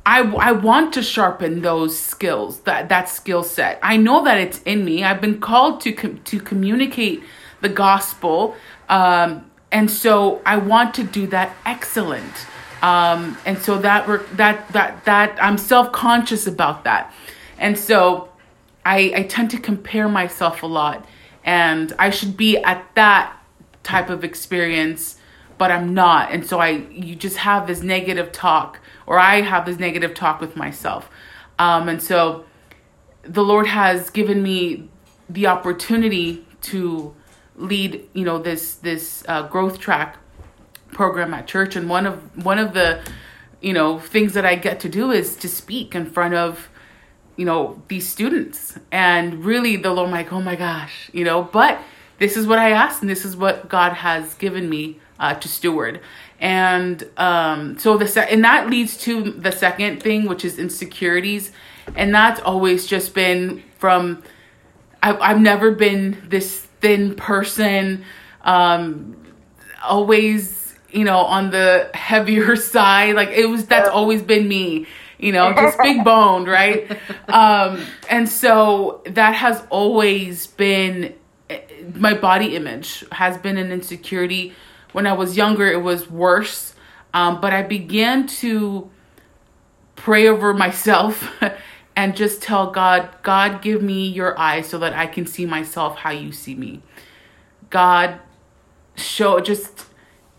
I I want to sharpen those skills, that that skill set. I know that it's in me. I've been called to com- to communicate the gospel. Um and so I want to do that excellent. um, and so that that that that I'm self conscious about that, and so I I tend to compare myself a lot, and I should be at that type of experience, but I'm not, and so I you just have this negative talk, or I have this negative talk with myself, um, and so the Lord has given me the opportunity to lead, you know, this this uh, growth track program at church, and one of one of the, you know, things that I get to do is to speak in front of, you know, these students, and really the Lord, like, oh my gosh, you know, but this is what I asked, and this is what God has given me uh, to steward. And um, so the se- and that leads to the second thing, which is insecurities, and that's always just been from. I, I've never been this thin person, um, always you know on the heavier [laughs] side. Like it was that's always been me, you know, just [laughs] big boned, right? Um, and so that has always been my body image has been an insecurity when I was younger, it was worse. Um, but I began to pray over myself [laughs] and just tell God, God, give me your eyes so that I can see myself how you see me. God, show, just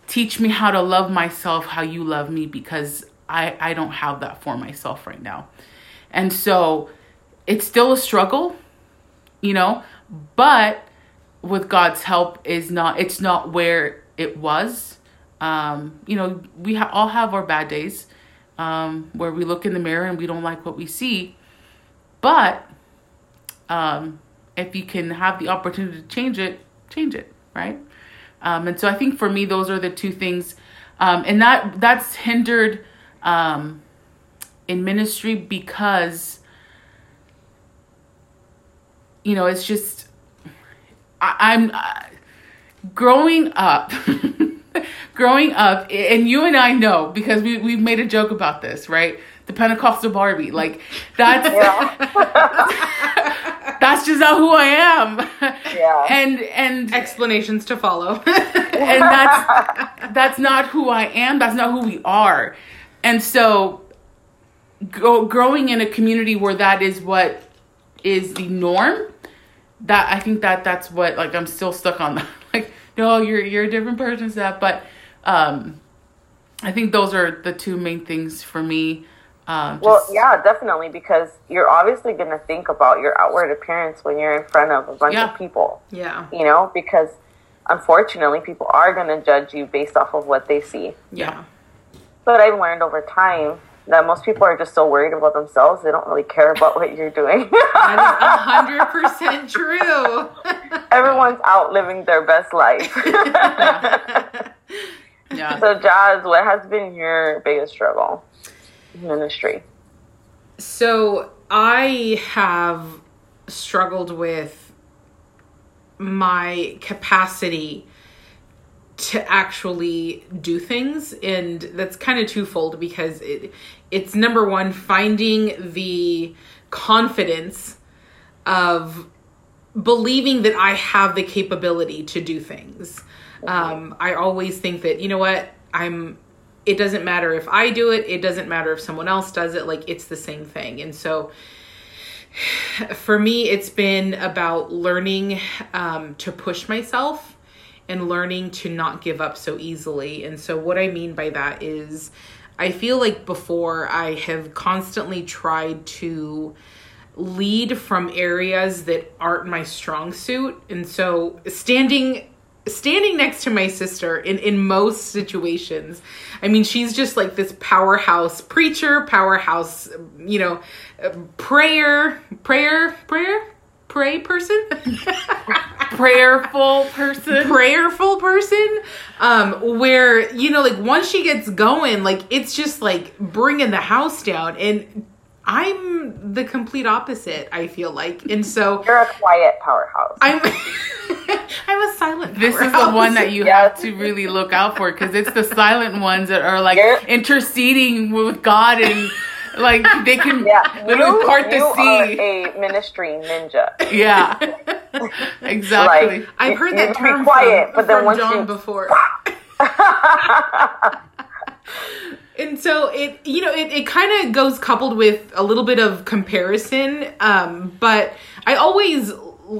teach me how to love myself how you love me because I, I don't have that for myself right now. And so it's still a struggle, you know, but with God's help is not, it's not where it was. Um, you know, we ha- all have our bad days um, where we look in the mirror and we don't like what we see. But um, if you can have the opportunity to change it, change it, right? Um, and so I think for me, those are the two things, um, and that that's hindered um, in ministry because you know it's just I, I'm. Uh, growing up [laughs] growing up and you and i know because we, we've made a joke about this right the pentecostal barbie like that's [laughs] [laughs] that's just not who i am Yeah. and and Explanations to follow. and that's that's not who I am. That's not who we are. And so, go, growing in a community where that is what is the norm, that I think that that's what like I'm still stuck on [laughs] that. Like, no, you're you're a different person, Seth. But um, I think those are the two main things for me. Um, Well, yeah, definitely, because you're obviously going to think about your outward appearance when you're in front of a bunch Yeah. of people, yeah. you know, because unfortunately, people are going to judge you based off of what they see. Yeah. But I've learned over time that most people are just so worried about themselves, they don't really care about what you're doing. [laughs] That is a hundred percent true. [laughs] Everyone's out living their best life. [laughs] yeah. so, Jazz, what has been your biggest struggle ministry? So I have struggled with my capacity to actually do things and that's kind of twofold because it it's number one finding the confidence of believing that I have the capability to do things. Um, I always think that, you know what, I'm, it doesn't matter if I do it, it doesn't matter if someone else does it, like it's the same thing. And so [sighs] for me, it's been about learning um, to push myself and learning to not give up so easily. And so, what I mean by that is, I feel like before I have constantly tried to lead from areas that aren't my strong suit. And so, standing standing next to my sister in in most situations. I mean she's just like this powerhouse preacher powerhouse you know prayer prayer prayer pray person? [laughs] Prayerful person. prayerful person? Um where you know like once she gets going like it's just like bringing the house down. And i'm the complete opposite i feel like and so You're a quiet powerhouse. i'm [laughs] i'm a silent This is the one that you Yes. have to really look out for because it's the silent ones that are like Yeah. interceding with God and like they can yeah, literally you, part the you sea. are a ministry ninja. yeah, [laughs] exactly. Like, I've heard you that can be term quiet, from, but then from once John you- before. [laughs] and so it you know it, it kind of goes coupled with a little bit of comparison um but i always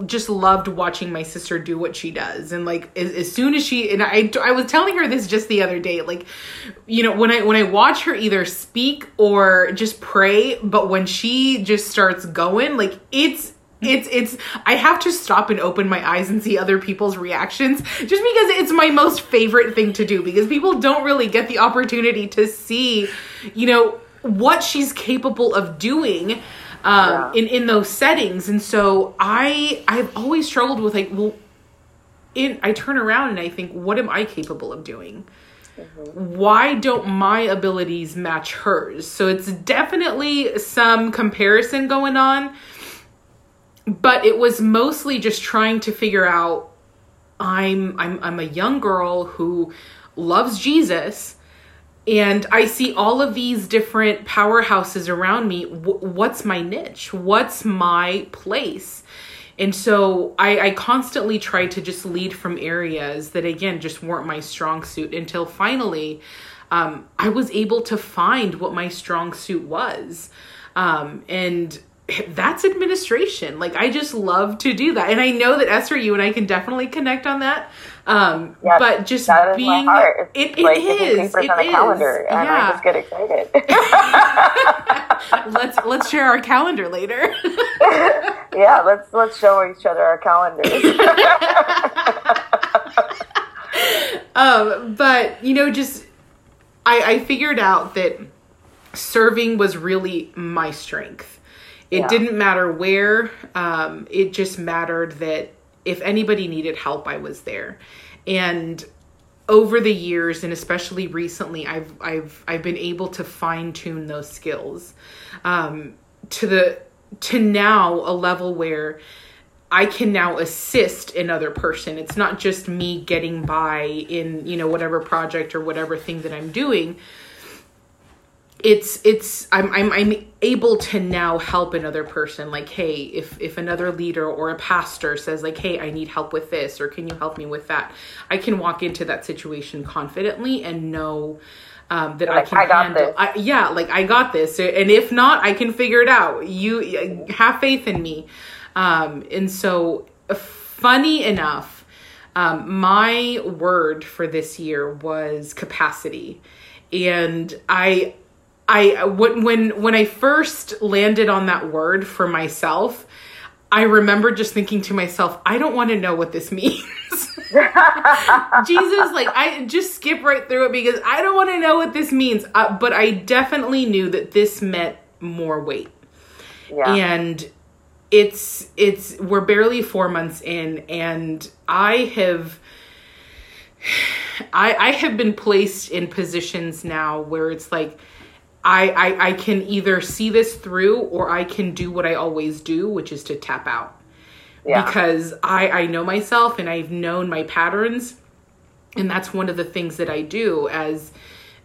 just loved watching my sister do what she does and like as, as soon as she and I, I was telling her this just the other day like you know when i when i watch her either speak or just pray but when she just starts going like it's [laughs] it's it's i have to stop and open my eyes and see other people's reactions just because it's my most favorite thing to do because people don't really get the opportunity to see you know what she's capable of doing um, Yeah. in in those settings. And so i i've always struggled with like well in i turn around and i think what am i capable of doing? Why don't my abilities match hers? So it's definitely some comparison going on but it was mostly just trying to figure out I'm I'm I'm a young girl who loves Jesus and I see all of these different powerhouses around me. W- what's my niche? What's my place? And so I, I constantly tried to just lead from areas that, again, just weren't my strong suit until finally um, I was able to find what my strong suit was. Um, and that's administration. Like, I just love to do that. And I know that Esther, you and I can definitely connect on that. Um, but just that is being, my heart. it, It's it like is, it on a is. calendar, and yeah. I just get excited. [laughs] let's let's share our calendar later. [laughs] yeah, let's let's show each other our calendars. [laughs] um, but you know, just I, I figured out that serving was really my strength. It Yeah. didn't matter where. Um, it just mattered that if anybody needed help, I was there. And over the years, and especially recently, I've I've I've been able to fine tune those skills um, to the to now a level where I can now assist another person. It's not just me getting by in, you know, whatever project or whatever thing that I'm doing. It's it's I'm I'm I'm able to now help another person like hey if if another leader or a pastor says like hey I need help with this or can you help me with that? I can walk into that situation confidently and know um, that I can I got handle this. I, yeah like I got this. And if not I can figure it out. You have faith in me. Um, and so funny enough um, my word for this year was capacity. And i i when when when i first landed on that word for myself i remember just thinking to myself i don't want to know what this means. [laughs] Jesus like i just skip right through it because i don't want to know what this means. Uh, but i definitely knew that this meant more weight. Yeah. and it's it's we're barely four months in and i have [sighs] i i have been placed in positions now where it's like I, I i can either see this through or i can do what i always do which is to tap out. Yeah. because i i know myself and i've known my patterns and that's one of the things that i do as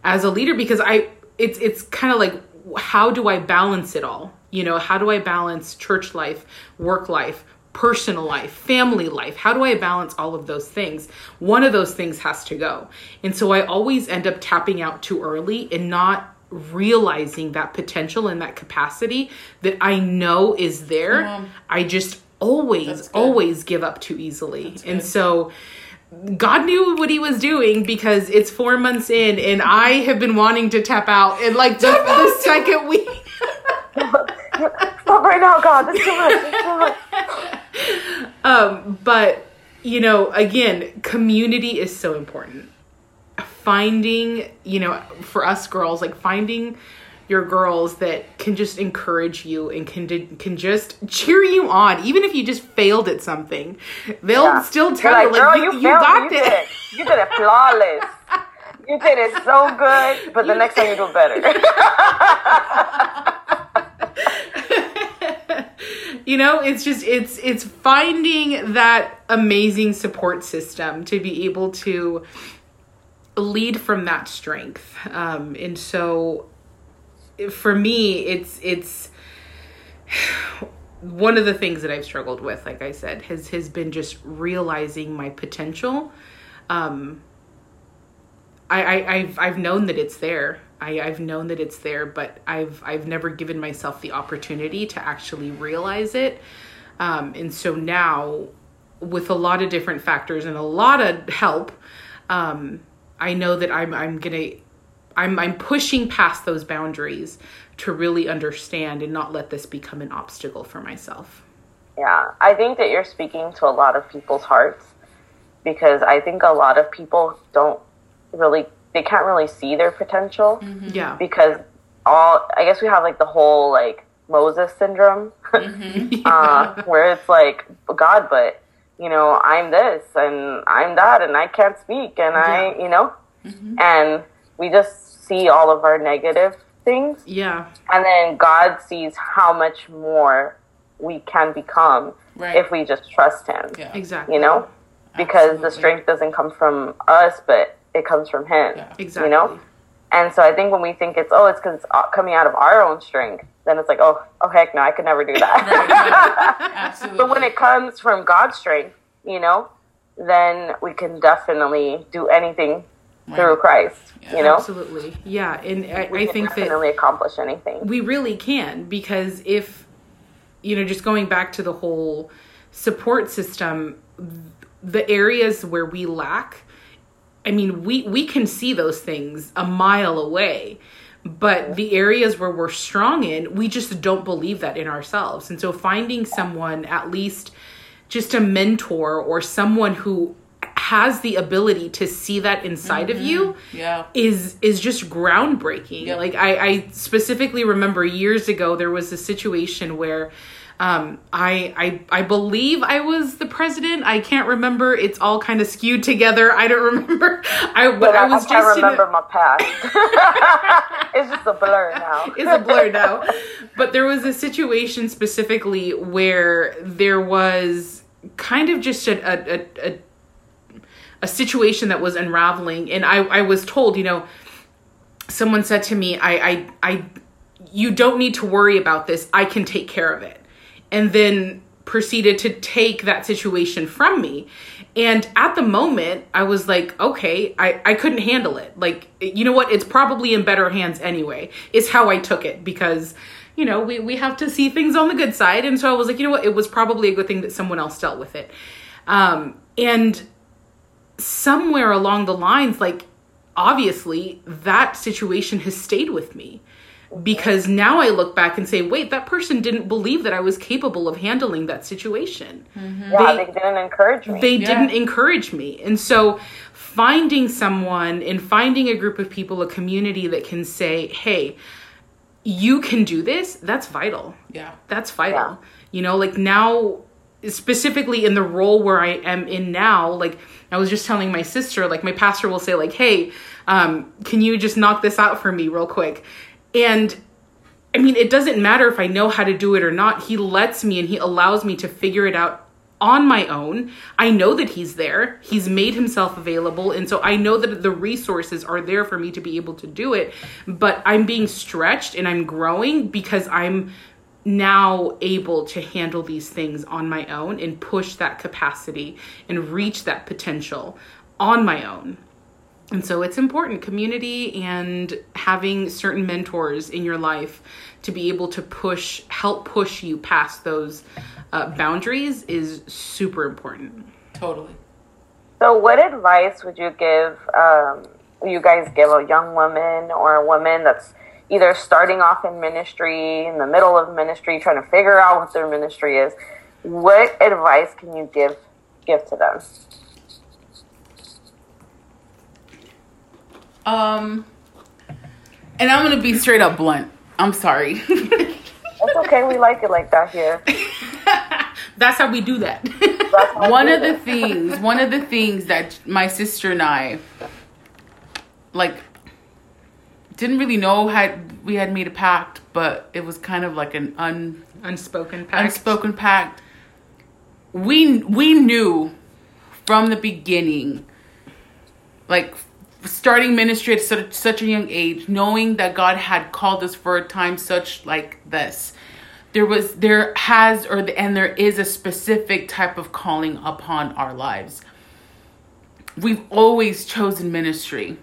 as a leader because i it's it's kind of like how do i balance it all? You know how do i balance church life work life personal life family life? How do i balance all of those things? One of those things has to go. And so i always end up tapping out too early and not realizing that potential and that capacity that i know is there Yeah. i just always always give up too easily and so God knew what he was doing because it's four months in and I have been wanting to tap out and like the, the second week. [laughs] Stop right now, God. That's too much. That's too much. [laughs] Um, but you know, again, community is so important. Finding, you know, for us girls, like finding your girls that can just encourage you and can can just cheer you on, even if you just failed at something. They'll Yeah. still tell like, you, like, you, you, you got you. Did it. You did it flawless. You did it so good, but the next time you do better. [laughs] you know it's just it's it's finding that amazing support system to be able to lead from that strength um and so for me it's it's [sighs] one of the things that I've struggled with like I said has has been just realizing my potential um I, I I've I've known that it's there. I, I've known that it's there, but I've I've never given myself the opportunity to actually realize it. Um, and so now, with a lot of different factors and a lot of help, um, I know that I'm I'm gonna I'm I'm pushing past those boundaries to really understand and not let this become an obstacle for myself. Yeah, I think that you're speaking to a lot of people's hearts because I think a lot of people don't really they can't really see their potential Yeah. because all I guess we have like the whole like Moses syndrome [laughs] uh, [laughs] where it's like God, but you know I'm this and I'm that and I can't speak and I you know and we just see all of our negative things Yeah. and then God sees how much more we can become Right. if we just trust Him. Yeah. Exactly. You know, because Absolutely. the strength doesn't come from us, but it comes from Him. Yeah. Exactly. You know, and so I think when we think it's oh, it's because it's uh, coming out of our own strength, then it's like oh, oh heck no, I could never do [laughs] that. Absolutely. but when it comes from God's strength, you know, then we can definitely do anything through Christ. You know, Absolutely. Yeah. And I, we I can think that definitely accomplish anything. we really can because if you know just going back to the whole support system the areas where we lack i mean we we can see those things a mile away but the areas where we're strong in we just don't believe that in ourselves and so finding someone at least just a mentor or someone who has the ability to see that inside of mm-hmm. you yeah. is is just groundbreaking. Yep. Like I, I specifically remember years ago there was a situation where um, I, I I believe I was the president. I can't remember. It's all kind of skewed together. I don't [laughs] remember. I but, But I I, was I just can't in a- remember my past. [laughs] it's just a blur now. [laughs] it's a blur now. But there was a situation specifically where there was kind of just a a, a, a, a situation that was unraveling, and I I was told, you know, someone said to me, I I I you don't need to worry about this. I can take care of it. And then proceeded to take that situation from me. And at the moment, I was like, okay, I, I couldn't handle it. Like, you know what? It's probably in better hands anyway, is how I took it because, you know, we, we have to see things on the good side. And so I was like, you know what? It was probably a good thing that someone else dealt with it. Um, and somewhere along the lines, like, obviously, that situation has stayed with me because now I look back and say, wait, that person didn't believe that I was capable of handling that situation. Yeah, They- they, didn't encourage me. They Yeah. didn't encourage me. And so finding someone and finding a group of people, a community that can say, hey, you can do this, that's vital. Yeah. That's vital. Yeah. You know, like now, specifically in the role where I am in now, like I was just telling my sister, like my pastor will say, like, hey, um, can you just knock this out for me real quick? And I mean, it doesn't matter if I know how to do it or not. He lets me and he allows me to figure it out on my own. I know that he's there. He's made himself available. And so I know that the resources are there for me to be able to do it. But I'm being stretched and I'm growing because I'm now able to handle these things on my own and push that capacity and reach that potential on my own. And so it's important community and having certain mentors in your life to be able to push, help push you past those uh, boundaries is super important. Totally. So, what advice would you give? Um, you guys give a young woman or a woman that's either starting off in ministry, in the middle of ministry, trying to figure out what their ministry is. What advice can you give give to them? Um, and I'm gonna be straight up blunt. I'm sorry. It's okay. We like it like that here. [laughs] That's how we do that. One we of do the things, one of the [laughs] things that my sister and I, like, didn't really know had we had made a pact, but it was kind of like an un Unspoken pact. unspoken pact. We we knew from the beginning, like starting ministry at such, such a young age, knowing that God had called us for a time such like this. There was there has or the, and there is a specific type of calling upon our lives. We've always chosen ministry.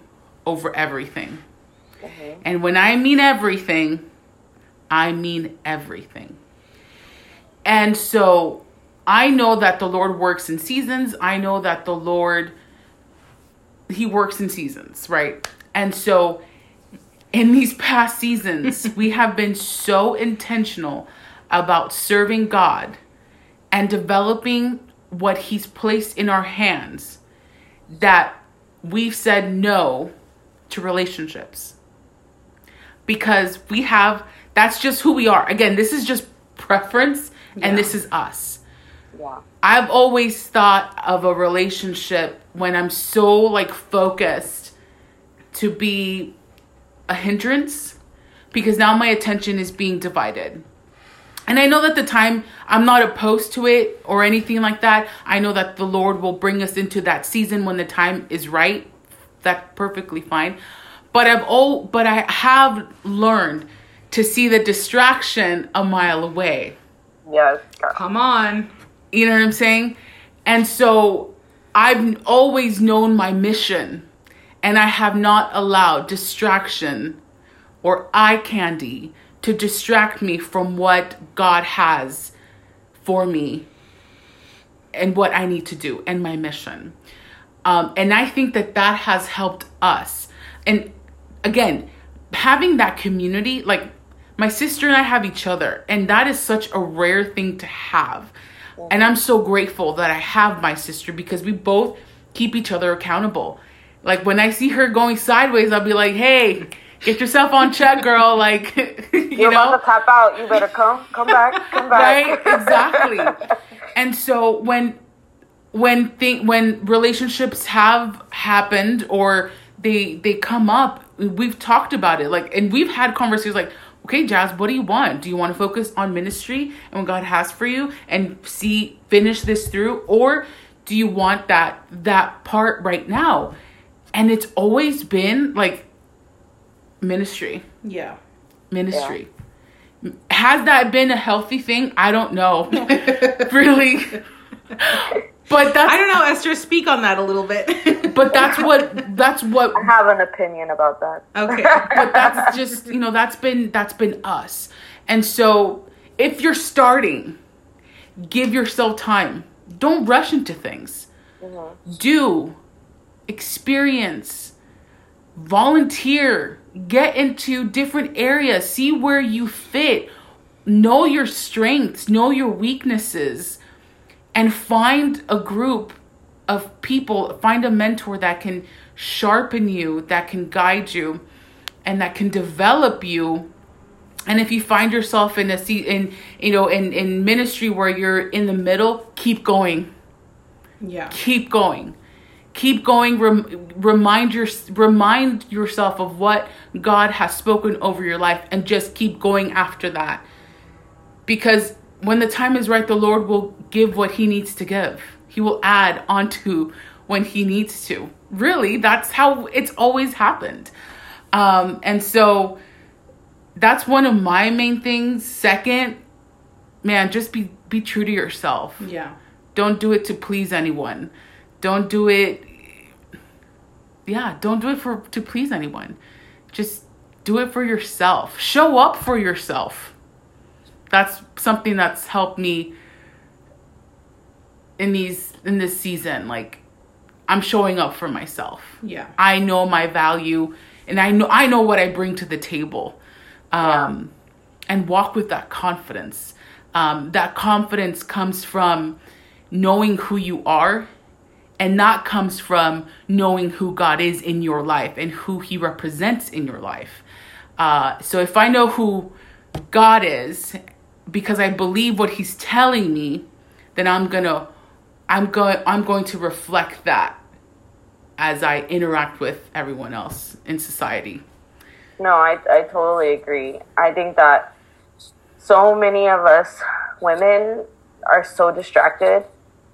over everything. Uh-huh. And when I mean everything, I mean everything. And so I know that the Lord works in seasons. I know that the Lord he works in seasons, right? And so in these past seasons, [laughs] we have been so intentional about serving God and developing what he's placed in our hands that we've said no to relationships because we have that's just who we are again this is just preference and Yeah. this is us Yeah. i've always thought of a relationship when i'm so like focused to be a hindrance because now my attention is being divided and I know that the time I'm not opposed to it or anything like that. I know that the Lord will bring us into that season when the time is right. That's perfectly fine. But I've all but I have learned to see the distraction a mile away. Yes. Come on. You know what I'm saying? And so I've always known my mission and I have not allowed distraction or eye candy to distract me from what God has for me and what I need to do and my mission. Um, and I think that that has helped us. And again, having that community, like my sister and I have each other, and that is such a rare thing to have. And I'm so grateful that I have my sister because we both keep each other accountable. Like when I see her going sideways, I'll be like, "Hey, get yourself on check, girl." [laughs] Like, [laughs] you You're know, about to tap out. You better come, come back, come back. right exactly and so when when thing when relationships have happened or they they come up we've talked about it like and we've had conversations like okay jazz what do you want do you want to focus on ministry and what god has for you and see finish this through or do you want that that part right now and it's always been like ministry Yeah. ministry. Has that been a healthy thing? I don't know. [laughs] [laughs] really. [laughs] But that's I don't know, Esther. Speak on that a little bit. [laughs] but that's what that's what I have an opinion about that. okay. [laughs] but that's just you know that's been that's been us. And so if you're starting, give yourself time. Don't rush into things. Mm-hmm. Do experience volunteer get into different areas see where you fit know your strengths know your weaknesses and find a group of people find a mentor that can sharpen you that can guide you and that can develop you. And if you find yourself in a seat in you know in in ministry where you're in the middle keep going. Yeah. keep going. Keep going. Rem- remind your remind yourself of what god has spoken over your life and just keep going after that. Because when the time is right the lord will give what he needs to give. He will add onto when he needs to. Really that's how it's always happened. Um and so that's one of my main things. Second man just be be true to yourself. Yeah. don't do it to please anyone. Don't do it yeah don't do it for to please anyone. Just do it for yourself. Show up for yourself that's something that's helped me in these in this season like i'm showing up for myself Yeah. I know my value and I know I know what I bring to the table. Um and walk with that confidence. Um that confidence comes from knowing who you are and that comes from knowing who God is in your life and who he represents in your life. Uh so if I know who God is because I believe what he's telling me, then I'm going to I'm going I'm going to reflect that as I interact with everyone else in society. No, I, I totally agree. I think that so many of us women are so distracted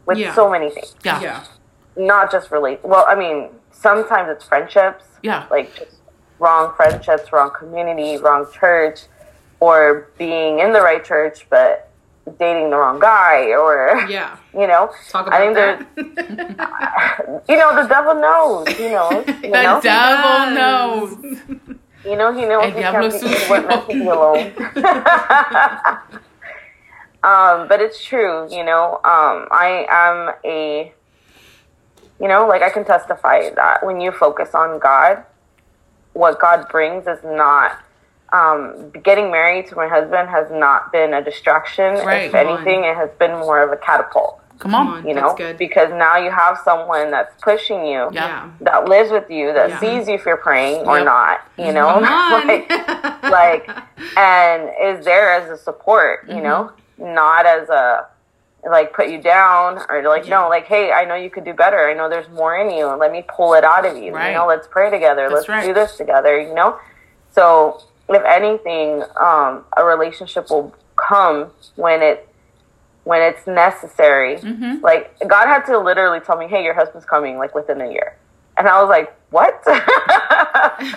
with Yeah. so many things. Yeah. Yeah. Not just relate. Well, I mean, sometimes it's friendships. Yeah. Like just wrong friendships, wrong community, wrong church, or being in the right church but dating the wrong guy or Yeah. you know Talk I think that. [laughs] you know the devil knows he knows [laughs] you The know devil knows. you know he knows El he can't be, he sucio. wasn't meant to be alone [laughs] um but it's true you know um I am a you know like I can testify that when you focus on God what God brings is not um, getting married to my husband has not been a distraction. Right, if come on. anything, it has been more of a catapult. Come on. You That's know, good. because now you have someone that's pushing you, Yeah. Yeah. that lives with you, that Yeah. sees you if you're praying or Yep. not. You know, Come [laughs] on. like, [laughs] like, and is there as a support. Mm-hmm. You know, not as a like put you down or like no like hey i know you could do better i know there's more in you let me pull it out of you Right. you know let's pray together That's let's right. do this together you know so if anything um, a relationship will come when it when it's necessary. Mm-hmm. like god had to literally tell me hey your husband's coming like within a year. And i was like what? [laughs]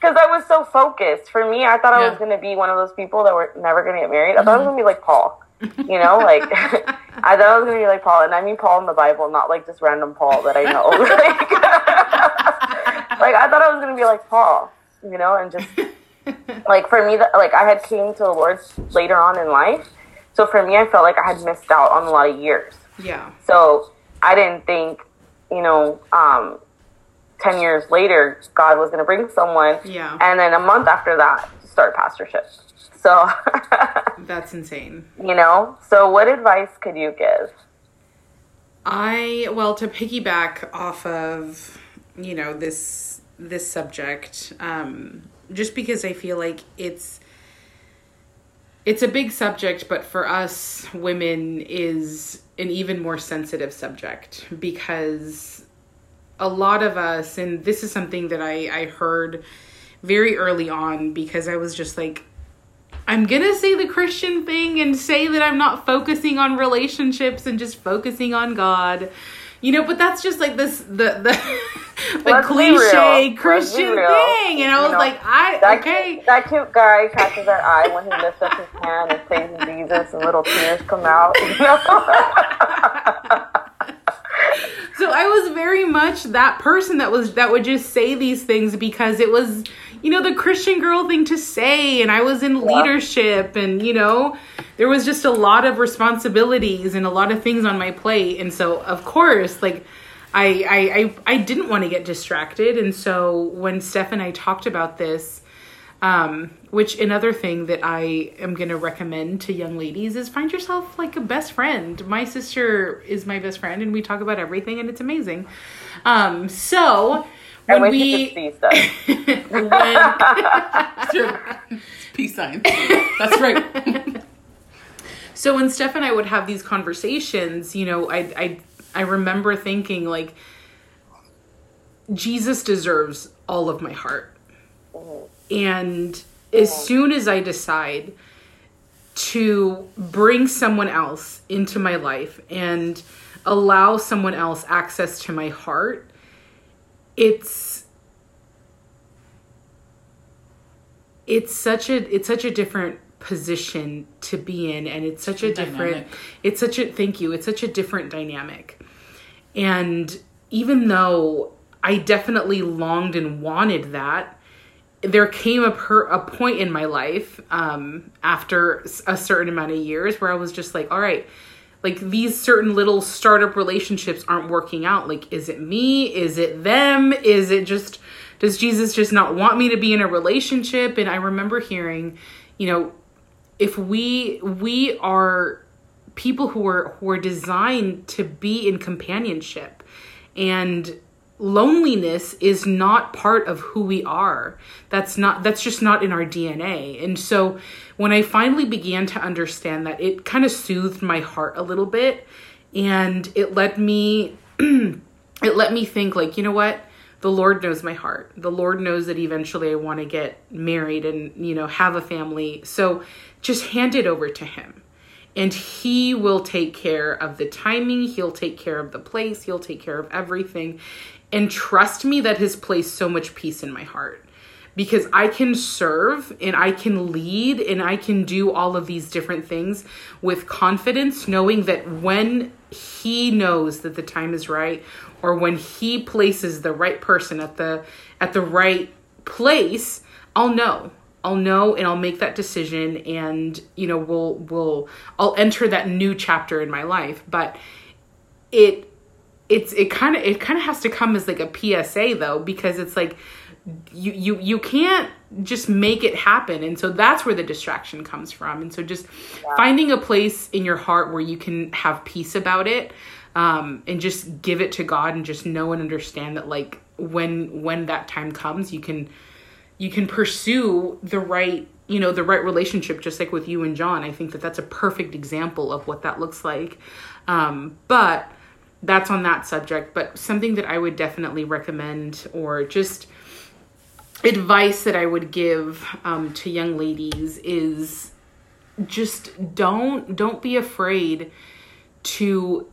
Because i was so focused. For me i thought i was going to be one of those people that were never going to get married. I thought i was going to be like paul you know like [laughs] i thought i was going to be like paul and i mean paul in the bible not like just random paul that i know. [laughs] Like, like i thought i was going to be like paul you know and just like for me that like i had came to the lord later on in life so for me i felt like i had missed out on a lot of years yeah. so I didn't think, you know, um, 10 years later, God was going to bring someone. Yeah. And then a month after that, start pastorship. So, [laughs] That's insane. you know, so what advice could you give? I well to piggyback off of you know this this subject um just because I feel like it's it's a big subject but for us women is an even more sensitive subject because a lot of us and this is something that I I heard very early on because I was just like I'm gonna say the Christian thing and say that I'm not focusing on relationships and just focusing on God. You know, but that's just like this the the, [laughs] the cliche real. Let's be Christian thing. And I You was know, like, I That, okay. cute, that cute guy catches our eye when he lifts up his hand and praising Jesus and little tears come out. You know? [laughs] So I was very much that person that was that would just say these things because it was, you know, the Christian girl thing to say and I was in leadership and you know, there was just a lot of responsibilities and a lot of things on my plate and so of course, like I I I, I didn't want to get distracted and so when Steph and I talked about this um, which another thing that I am going to recommend to young ladies is find yourself like a best friend. My sister is my best friend, and we talk about everything, and it's amazing. Um, so I when wish you we could see stuff. when, Sure. Peace sign. That's right. [laughs] so when Steph and I would have these conversations, you know, I I I remember thinking like Jesus deserves all of my heart. And as soon as I decide to bring someone else into my life and allow someone else access to my heart, it's it's such a it's such a different position to be in and it's such a different it's such a thank you it's such a different dynamic and even though i definitely longed and wanted that there came a per, a point in my life um, after a certain amount of years where I was just like, all right, like these certain little startup relationships aren't working out. Like, is it me? Is it them? Is it just does Jesus just not want me to be in a relationship? And I remember hearing, you know, if we we are people who are who are designed to be in companionship. And loneliness is not part of who we are. That's not that's just not in our dna and so when i finally began to understand that it kind of soothed my heart a little bit. And it let me [clears throat] it let me think like you know what? The lord knows my heart. The lord knows that eventually i want to get married and you know have a family. So just hand it over to him. And he will take care of the timing. He'll take care of the place. He'll take care of everything. And trust me that has placed so much peace in my heart. Because I can serve and I can lead and I can do all of these different things with confidence, knowing that when he knows that the time is right or when he places the right person at the at the right place, I'll know. I'll know and I'll make that decision and you know we'll we'll I'll enter that new chapter in my life. But it it's it kind of it kind of has to come as like a PSA though because it's like you you you can't just make it happen and so that's where the distraction comes from and so just yeah. finding a place in your heart where you can have peace about it um, and just give it to god and just know and understand that like when when that time comes you can you can pursue the right you know the right relationship just like with you and john. I think that that's a perfect example of what that looks like. Um, but that's on that subject. But something that i would definitely recommend or just advice that I would give um, to young ladies is just don't don't be afraid to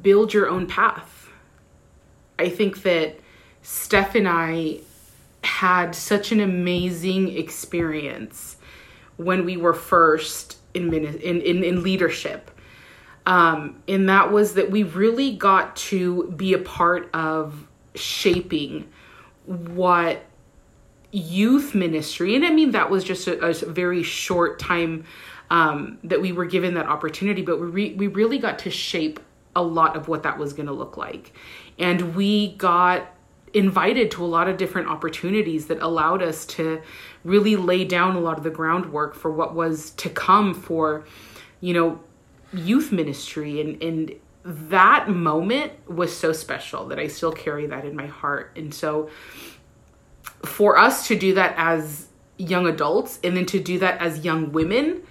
build your own path. I think that Steph and I had such an amazing experience when we were first in in in, in leadership. Um, and that was that we really got to be a part of shaping what youth ministry, and I mean, that was just a, a very short time um, that we were given that opportunity, but we, re- we really got to shape a lot of what that was going to look like. And we got invited to a lot of different opportunities that allowed us to really lay down a lot of the groundwork for what was to come for, you know, youth ministry and, and that moment was so special that I still carry that in my heart. And so for us to do that as young adults and then to do that as young women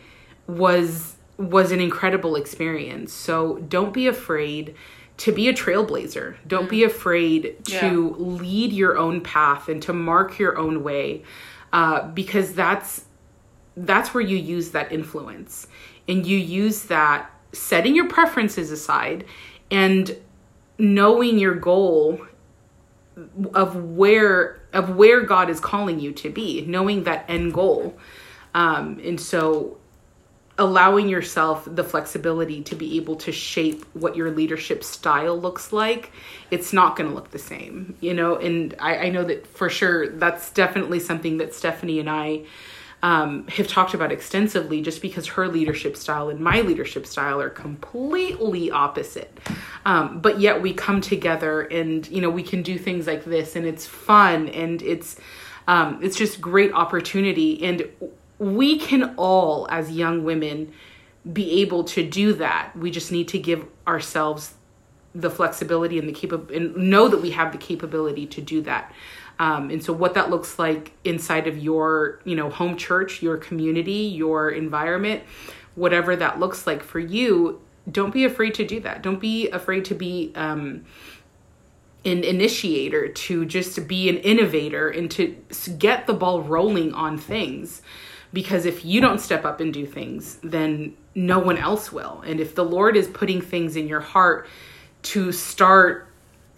was was an incredible experience. So don't be afraid to be a trailblazer. Don't mm. be afraid to yeah. lead your own path and to mark your own way. Uh, because that's that's where you use that influence and you use that setting your preferences aside and knowing your goal of where of where God is calling you to be, knowing that end goal. Um, and so allowing yourself the flexibility to be able to shape what your leadership style looks like it's not going to look the same you know and I, I know that for sure that's definitely something that stephanie and i um, have talked about extensively just because her leadership style and my leadership style are completely opposite. Um, but yet we come together and, you know, we can do things like this and it's fun and it's, um, it's just great opportunity. And we can all, as young women, be able to do that. We just need to give ourselves the flexibility and the and know that we have the capability to do that. Um, and so what that looks like inside of your, you know, home church, your community, your environment, whatever that looks like for you, don't be afraid to do that. Don't be afraid to be um, an initiator, to just be an innovator and to get the ball rolling on things. Because if you don't step up and do things, then no one else will. And if the Lord is putting things in your heart to start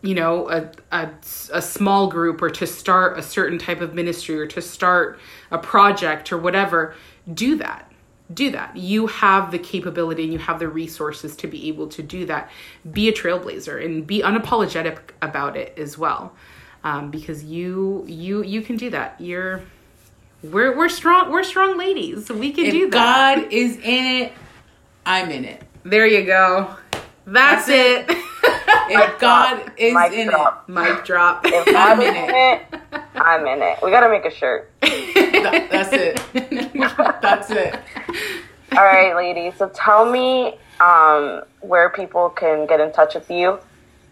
you know a, a, a small group or to start a certain type of ministry or to start a project or whatever do that. Do that. You have the capability and you have the resources to be able to do that. Be a trailblazer and be unapologetic about it as well. Um, because you you you can do that. You're we're we're strong we're strong ladies we can if do that god is in it i'm in it there you go that's, That's it. it. if God is Mic in drop. it, mic drop. If I'm in it, I'm in it. We gotta make a shirt. That, that's it. [laughs] that's it. All right, ladies. So tell me um, where people can get in touch with you.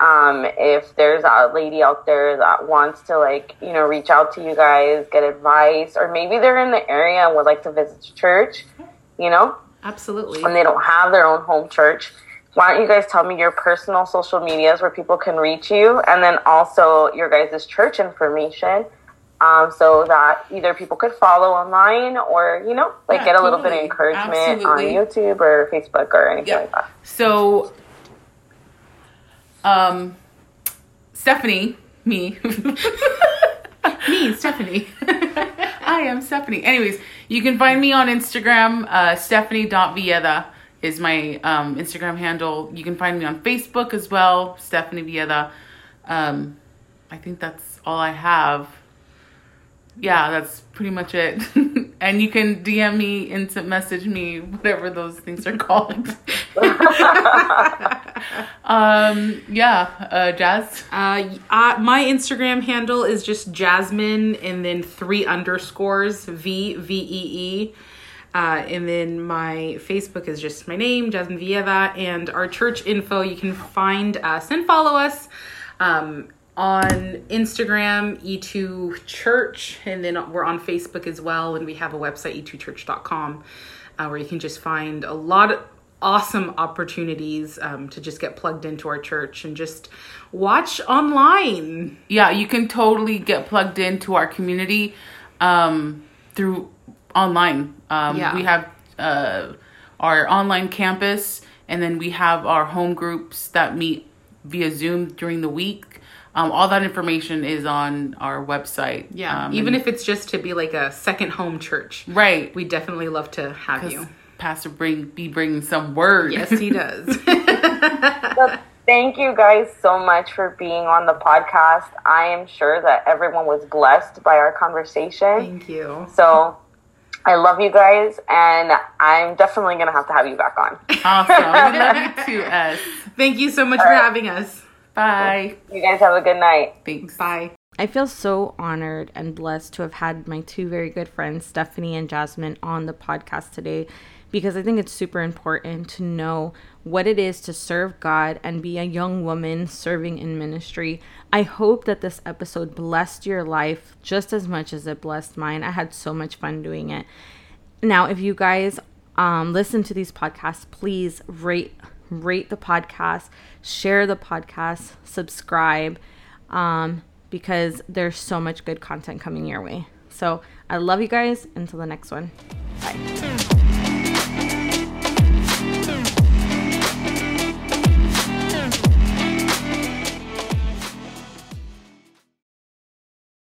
Um, if there's a lady out there that wants to like you know reach out to you guys, get advice, or maybe they're in the area and would like to visit church, you know, absolutely, and they don't have their own home church why don't you guys tell me your personal social medias where people can reach you and then also your guys' church information um, so that either people could follow online or you know like yeah, get a little bit of encouragement Absolutely. on youtube or facebook or anything like that. So um stephanie me [laughs] Me, Stephanie. [laughs] I am Stephanie. Anyways, you can find me on Instagram. Uh, Stephanie.vieda is my um, Instagram handle. You can find me on Facebook as well, Stephanie Vieda. Um, I think that's all I have. Yeah, that's pretty much it. [laughs] and you can DM me, instant message me, whatever those things are [laughs] called. [laughs] um, yeah, uh, Jazz. Uh, uh, my Instagram handle is just Jasmine and then three underscores V V E E. Uh, and then my Facebook is just my name, Jasmine Vieva, and our church info. You can find us and follow us um, on Instagram, E2 Church, and then we're on Facebook as well. And we have a website, e2church.com, uh, where you can just find a lot of awesome opportunities um, to just get plugged into our church and just watch online. Yeah, you can totally get plugged into our community um, through online. Um, Yeah. We have uh, our online campus, and then we have our home groups that meet via Zoom during the week. Um, all that information is on our website. Yeah, Um, even if it's just to be like a second home church, right, we definitely love to have you. Pastor bring be bringing some word. Yes, he [laughs] does. But thank you guys so much for being on the podcast. I am sure that everyone was blessed by our conversation. Thank you. So I love you guys, and I'm definitely going to have to have you back on. awesome. we love you too, [laughs] S. Thank you so much for having us. Bye. You guys have a good night. Thanks. Bye. I feel so honored and blessed to have had my two very good friends, Stephanie and Jasmine, on the podcast today because I think it's super important to know what it is to serve God and be a young woman serving in ministry. I hope that this episode blessed your life just as much as it blessed mine. I had so much fun doing it. Now, if you guys um, listen to these podcasts, please rate rate the podcast, share the podcast, subscribe, um, because there's so much good content coming your way. So I love you guys. Until the next one, bye.